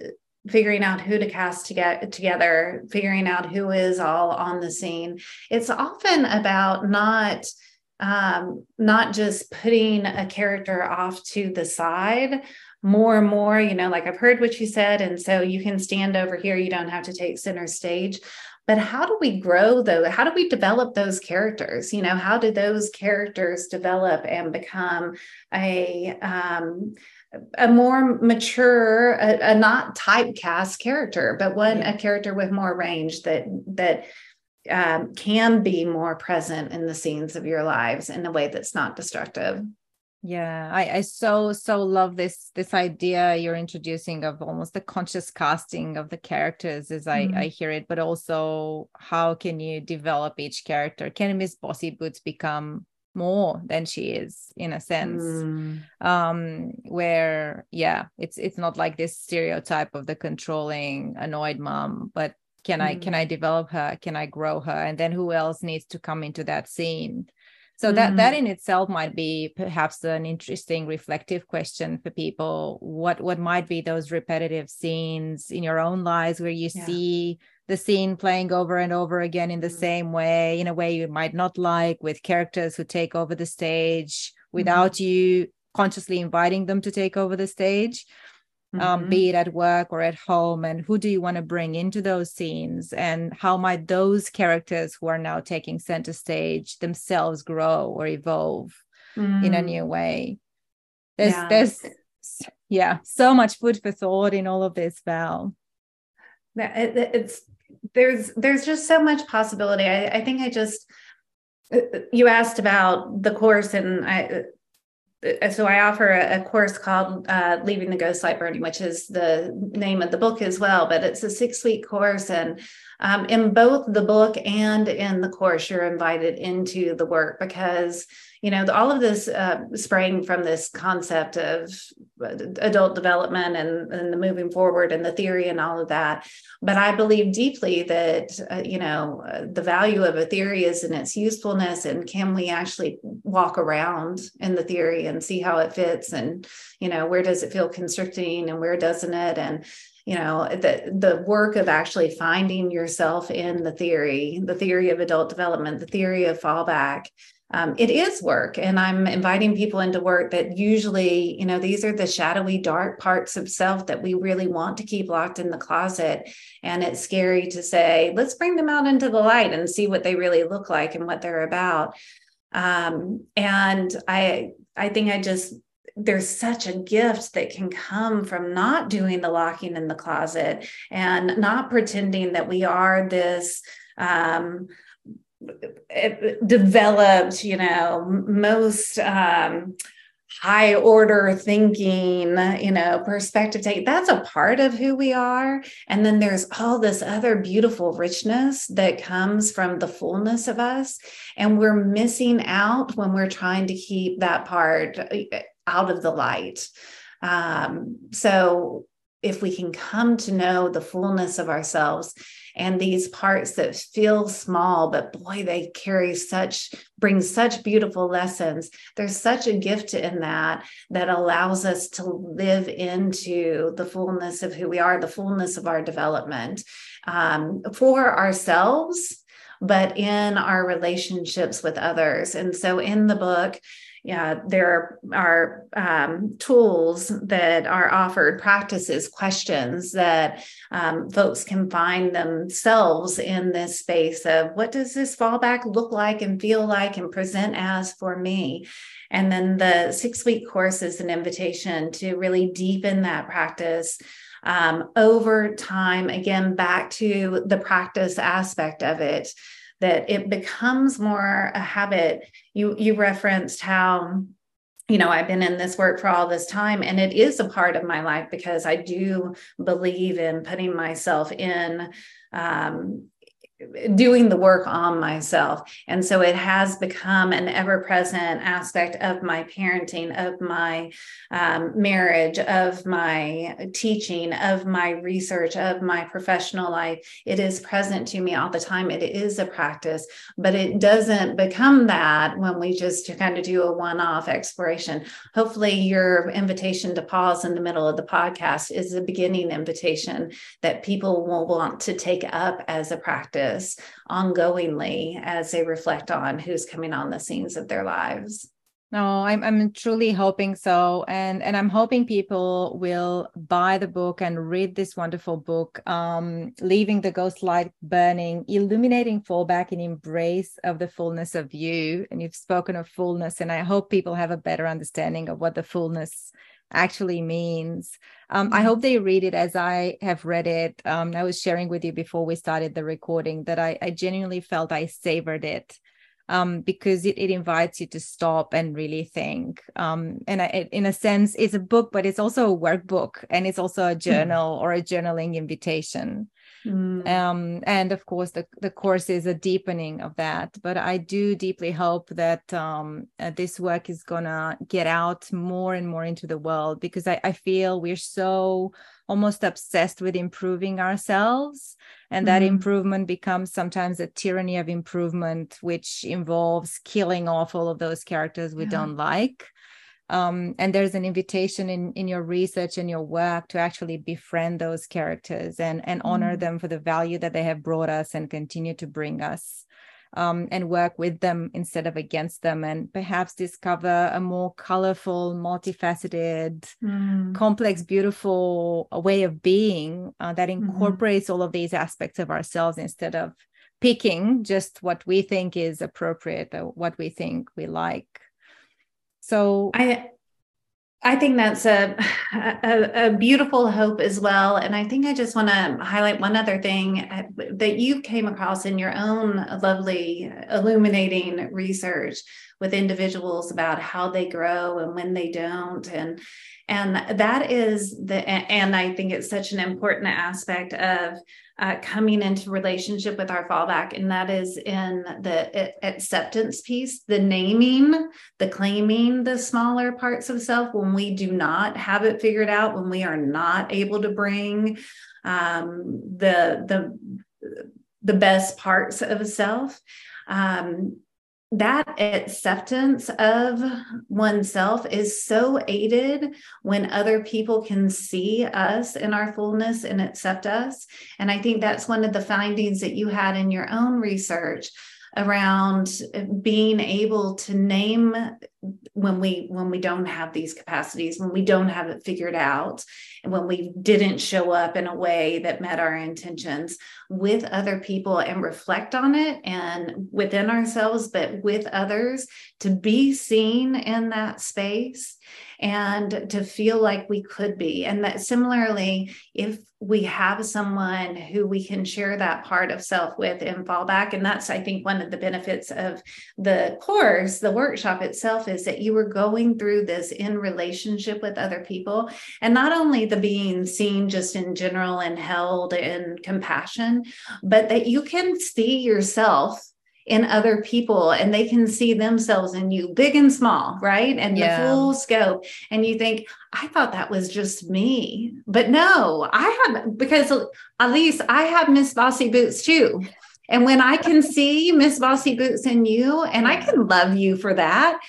figuring out who to cast to get together, figuring out who is all on the scene. It's often about not um, not just putting a character off to the side, more and more, you know, like I've heard what you said. And so you can stand over here, you don't have to take center stage. But how do we grow though? How do we develop those characters? You know, how do those characters develop and become a um, a more mature, a, a, not typecast character, but one yeah. a character with more range that that um, can be more present in the scenes of your lives in a way that's not destructive yeah i i so so love this this idea you're introducing of almost the conscious casting of the characters as i mm-hmm. i hear it but also how can you develop each character can miss bossy boots become more than she is in a sense mm. um where yeah it's it's not like this stereotype of the controlling annoyed mom but can mm. i can mm. i develop her can i grow her and then who else needs to come into that scene so mm-hmm. that that mm-hmm. in itself might be perhaps an interesting reflective question for people what what might be those repetitive scenes in your own lives where you yeah. see the scene playing over and over again in the mm-hmm. same way in a way you might not like with characters who take over the stage without mm-hmm. you consciously inviting them to take over the stage mm-hmm. um, be it at work or at home and who do you want to bring into those scenes and how might those characters who are now taking center stage themselves grow or evolve mm. in a mm. new way there's yeah. there's yeah so much food for thought in all of this val it, it's there's there's just so much possibility I, I think i just uh, you asked about the course and i uh, so I offer a, a course called uh, Leaving the Ghost Light Burning, which is the name of the book as well. But it's a six week course. And um, in both the book and in the course, you're invited into the work because, you know, all of this uh, sprang from this concept of adult development and, and the moving forward and the theory and all of that. But I believe deeply that, uh, you know, uh, the value of a theory is in its usefulness and can we actually walk around in the theory and see how it fits and, you know, where does it feel constricting and where doesn't it? And, you know the the work of actually finding yourself in the theory the theory of adult development the theory of fallback um, it is work and i'm inviting people into work that usually you know these are the shadowy dark parts of self that we really want to keep locked in the closet. And it's scary to say let's bring them out into the light and see what they really look like and what they're about. Um, and i i think i just there's such a gift that can come from not doing the locking in the closet and not pretending that we are this um, developed, you know, most um, high order thinking, you know, perspective take. That's a part of who we are. And then there's all this other beautiful richness that comes from the fullness of us. And we're missing out when we're trying to keep that part uh, out of the light. Um, so if we can come to know the fullness of ourselves and these parts that feel small but boy they carry such bring such beautiful lessons. There's such a gift in that that allows us to live into the fullness of who we are the fullness of our development um, for ourselves but in our relationships with others. And so in the book yeah, there are um, tools that are offered, practices, questions that um, folks can find themselves in this space of what does this fallback look like and feel like and present as for me? And then the six week course is an invitation to really deepen that practice um, over time, again, back to the practice aspect of it that it becomes more a habit. You you referenced how you know, I've been in this work for all this time, and it is a part of my life because I do believe in putting myself in um, doing the work on myself. And so it has become an ever present aspect of my parenting, of my um, marriage, of my teaching, of my research, of my professional life. It is present to me all the time. It is a practice, but it doesn't become that when we just kind of do a one off exploration. Hopefully, your invitation to pause in the middle of the podcast is a beginning invitation that people will want to take up as a practice practice ongoingly as they reflect on who's coming on the scenes of their lives. No, I'm I'm truly hoping so, and and I'm hoping people will buy the book and read this wonderful book, um, leaving the ghost light burning, illuminating fallback in embrace of the fullness of you. And you've spoken of fullness, and I hope people have a better understanding of what the fullness actually means. Um, I mm-hmm. hope they read it as I have read it. Um, I was sharing with you before we started the recording that I, I genuinely felt I savored it um, because it, it invites you to stop and really think. Um, and I, in a sense, it's a book, but it's also a workbook and it's also a hmm. journal mm. or a journaling invitation. Mm. Um, and of course, the, the course is a deepening of that. But I do deeply hope that um, uh, this work is going to get out more and more into the world because I, I feel we're so almost obsessed with improving ourselves. And that mm. improvement becomes sometimes a tyranny of improvement, which involves killing off all of those characters we yeah. don't like um, and there's an invitation in in your research and your work to actually befriend those characters and and honor mm. them for the value that they have brought us and continue to bring us um, and work with them instead of against them and perhaps discover a more colorful multifaceted mm. complex beautiful way of being uh, that mm-hmm. incorporates mm-hmm. all of these aspects of ourselves instead of picking just what we think is appropriate or what we think we like so I I think that's a, a, a beautiful hope as well. And I think I just want to highlight one other thing uh, that you came across in your own lovely illuminating research, with individuals about how they grow and when they don't. And and that is the and i think it's such an important aspect of uh, coming into relationship with our fallback and that is in the acceptance piece the naming the claiming the smaller parts of self when we do not have it figured out when we are not able to bring um, the the the best parts of self. Um, that acceptance of oneself is so aided when other people can see us in our fullness and accept us. And I think that's one of the findings that you had in your own research around being able to name when we when we don't have these capacities when we don't have it figured out and when we didn't show up in a way that met our intentions with other people and reflect on it and within ourselves but with others to be seen in that space and to feel like we could be. And that similarly, if we have someone who we can share that part of self with in fallback, and that's, I think, one of the benefits of the course, the workshop itself, is that you were going through this in relationship with other people. And not only the being seen just in general and held in compassion, but that you can see yourself in other people and they can see themselves in you big and small right? And yeah. the full scope. And you think i thought that was just me. But no i have because at least i have miss bossy boots too. And when i can see miss bossy boots in you and i can love you for that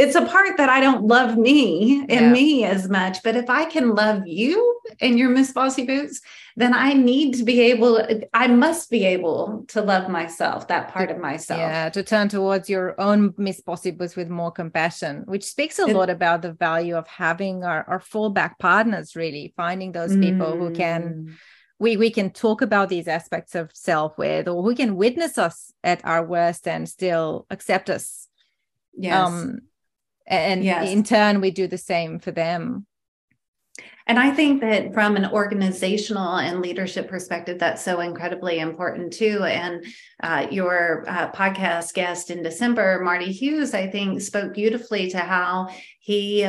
it's a part that I don't love me and yeah. me as much. But if I can love you and your Miss Bossy Boots, then I need to be able, I must be able to love myself, that part of myself. Yeah, to turn towards your own Miss Bossy Boots with more compassion, which speaks a it, lot about the value of having our, our fallback partners, really, finding those people mm. who can mm. we we can talk about these aspects of self with or who can witness us at our worst and still accept us yes um and yes. in turn we do the same for them and I think that from an organizational and leadership perspective, that's so incredibly important too. And uh, your uh, podcast guest in December, Marty Hughes, I think spoke beautifully to how he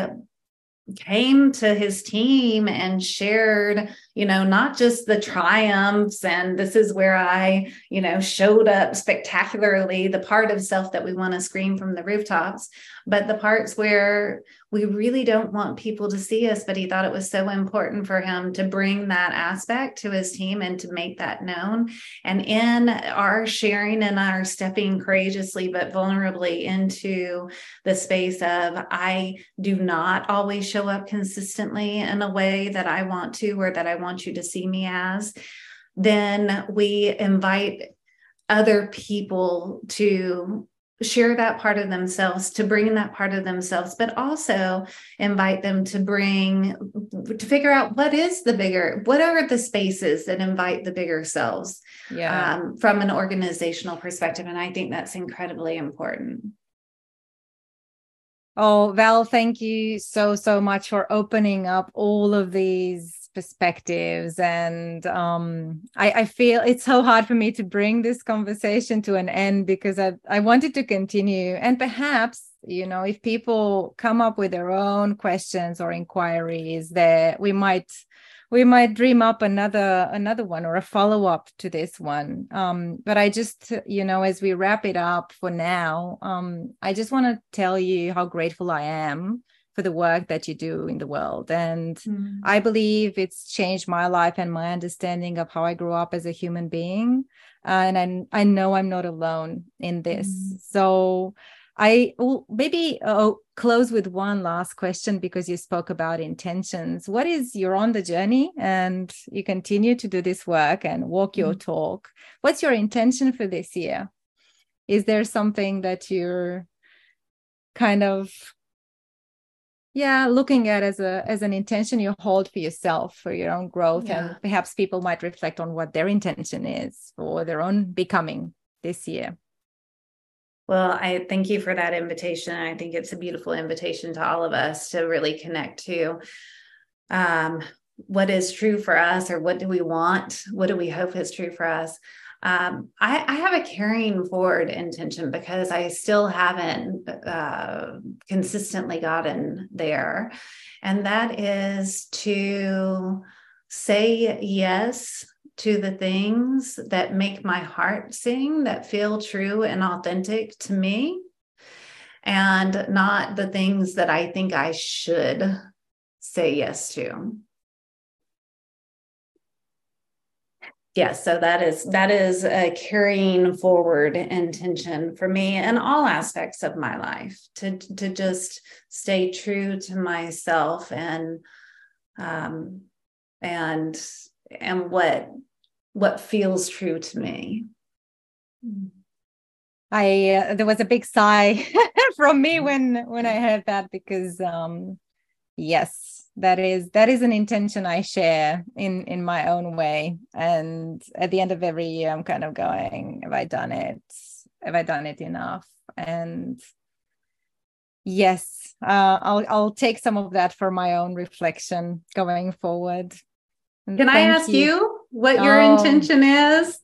came to his team and shared you know not just the triumphs and this is where i you know showed up spectacularly the part of self that we want to scream from the rooftops but the parts where we really don't want people to see us but he thought it was so important for him to bring that aspect to his team and to make that known. And in our sharing and our stepping courageously but vulnerably into the space of i do not always show up consistently in a way that i want to or that i want you to see me as then we invite other people to share that part of themselves to bring in that part of themselves but also invite them to bring to figure out what is the bigger what are the spaces that invite the bigger selves yeah. um, from an organizational perspective and i think that's incredibly important oh val thank you so so much for opening up all of these perspectives and um, I, I, feel it's so hard for me to bring this conversation to an end because I, I wanted to continue. And perhaps you know if people come up with their own questions or inquiries that we might we might dream up another another one or a follow up to this one. Um, but i just you know as we wrap it up for now um, i just want to tell you how grateful i am for the work that you do in the world. And mm. I believe it's changed my life and my understanding of how I grew up as a human being. Uh, and I, I know I'm not alone in this. Mm. So I will maybe uh, close with one last question because you spoke about intentions. What is you're on the journey and you continue to do this work and walk your mm. talk? What's your intention for this year? Is there something that you're kind of yeah looking at as a as an intention you hold for yourself for your own growth yeah. and perhaps people might reflect on what their intention is for their own becoming this year. Well i thank you for that invitation. I think it's a beautiful invitation to all of us to really connect to um, what is true for us or what do we want? What do we hope is true for us um, I, I, have a carrying forward intention because I still haven't uh, consistently gotten there. And that is to say yes to the things that make my heart sing, that feel true and authentic to me, and not the things that I think I should say yes to. Yes so that is that is a carrying forward intention for me in all aspects of my life to to just stay true to myself and um and and what what feels true to me. I uh, there was a big sigh <laughs> from me when when i heard that because um yes that is that is an intention i share in in my own way. And at the end of every year i'm kind of going have i done it? Have i done it enough? And yes uh, i'll i'll take some of that for my own reflection going forward. And can i ask you, you what your oh. intention is?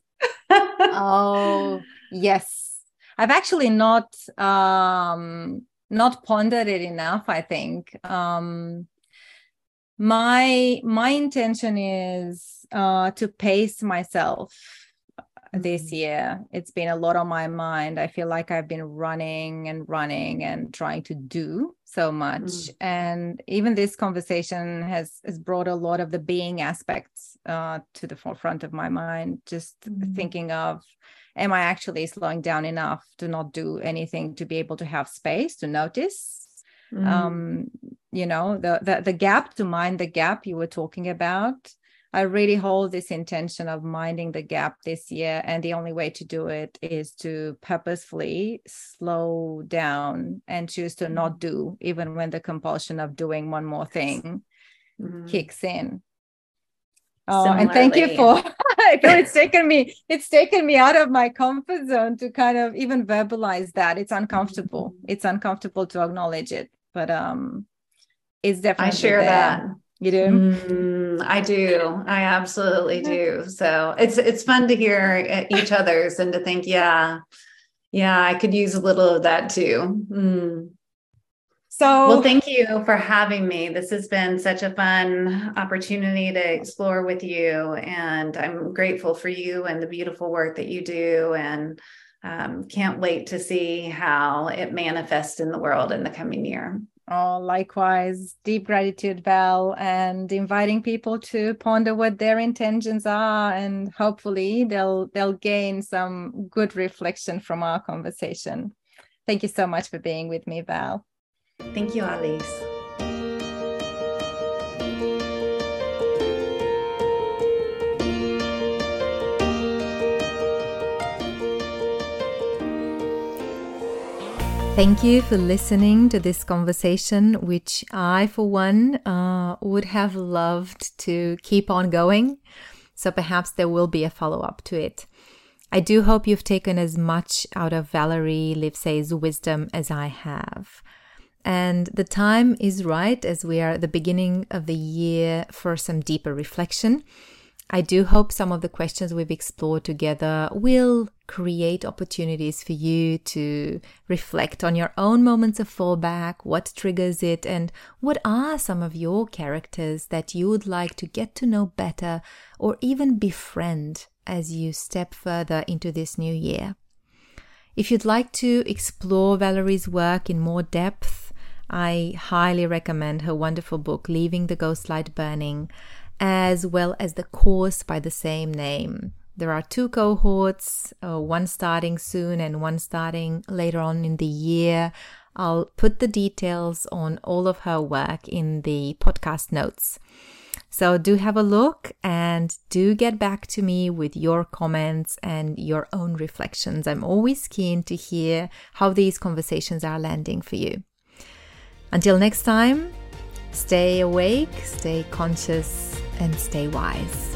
<laughs> Oh yes. I've actually not um not pondered it enough i think. Um my my intention is uh, to pace myself this mm-hmm. year it's been a lot on my mind i feel like i've been running and running and trying to do so much mm. and even this conversation has has brought a lot of the being aspects uh, to the forefront of my mind just mm. thinking of am i actually slowing down enough to not do anything to be able to have space to notice mm. um you know the, the the gap to mind the gap you were talking about i really hold this intention of minding the gap this year and the only way to do it is to purposefully slow down and choose to not mm. do even when the compulsion of doing one more thing mm. kicks in Oh, and thank you for <laughs> it's taken me it's taken me out of my comfort zone to kind of even verbalize that. It's uncomfortable. Mm-hmm. It's uncomfortable to acknowledge it but um it's definitely I share there. that. You do? Mm, I do. I absolutely do. So it's it's fun to hear each other's and to think, yeah, yeah, I could use a little of that too. Mm. So, well, thank you for having me. This has been such a fun opportunity to explore with you, and I'm grateful for you and the beautiful work that you do, and um, can't wait to see how it manifests in the world in the coming year. Oh, likewise, deep gratitude, Val, and inviting people to ponder what their intentions are, and hopefully they'll they'll gain some good reflection from our conversation. Thank you so much for being with me, Val. Thank you, Alice. Thank you for listening to this conversation, which I, for one, uh, would have loved to keep on going. So perhaps there will be a follow up to it. I do hope you've taken as much out of Valerie Livesay's wisdom as I have. And the time is right as we are at the beginning of the year for some deeper reflection. I do hope some of the questions we've explored together will create opportunities for you to reflect on your own moments of fallback, what triggers it, and what are some of your characters that you would like to get to know better or even befriend as you step further into this new year. If you'd like to explore Valerie's work in more depth, I highly recommend her wonderful book, Leaving the Ghostlight Burning as well as the course by the same name. There are two cohorts, uh, one starting soon and one starting later on in the year. I'll put the details on all of her work in the podcast notes. So do have a look and do get back to me with your comments and your own reflections. I'm always keen to hear how these conversations are landing for you. Until next time, stay awake, stay conscious, and stay wise.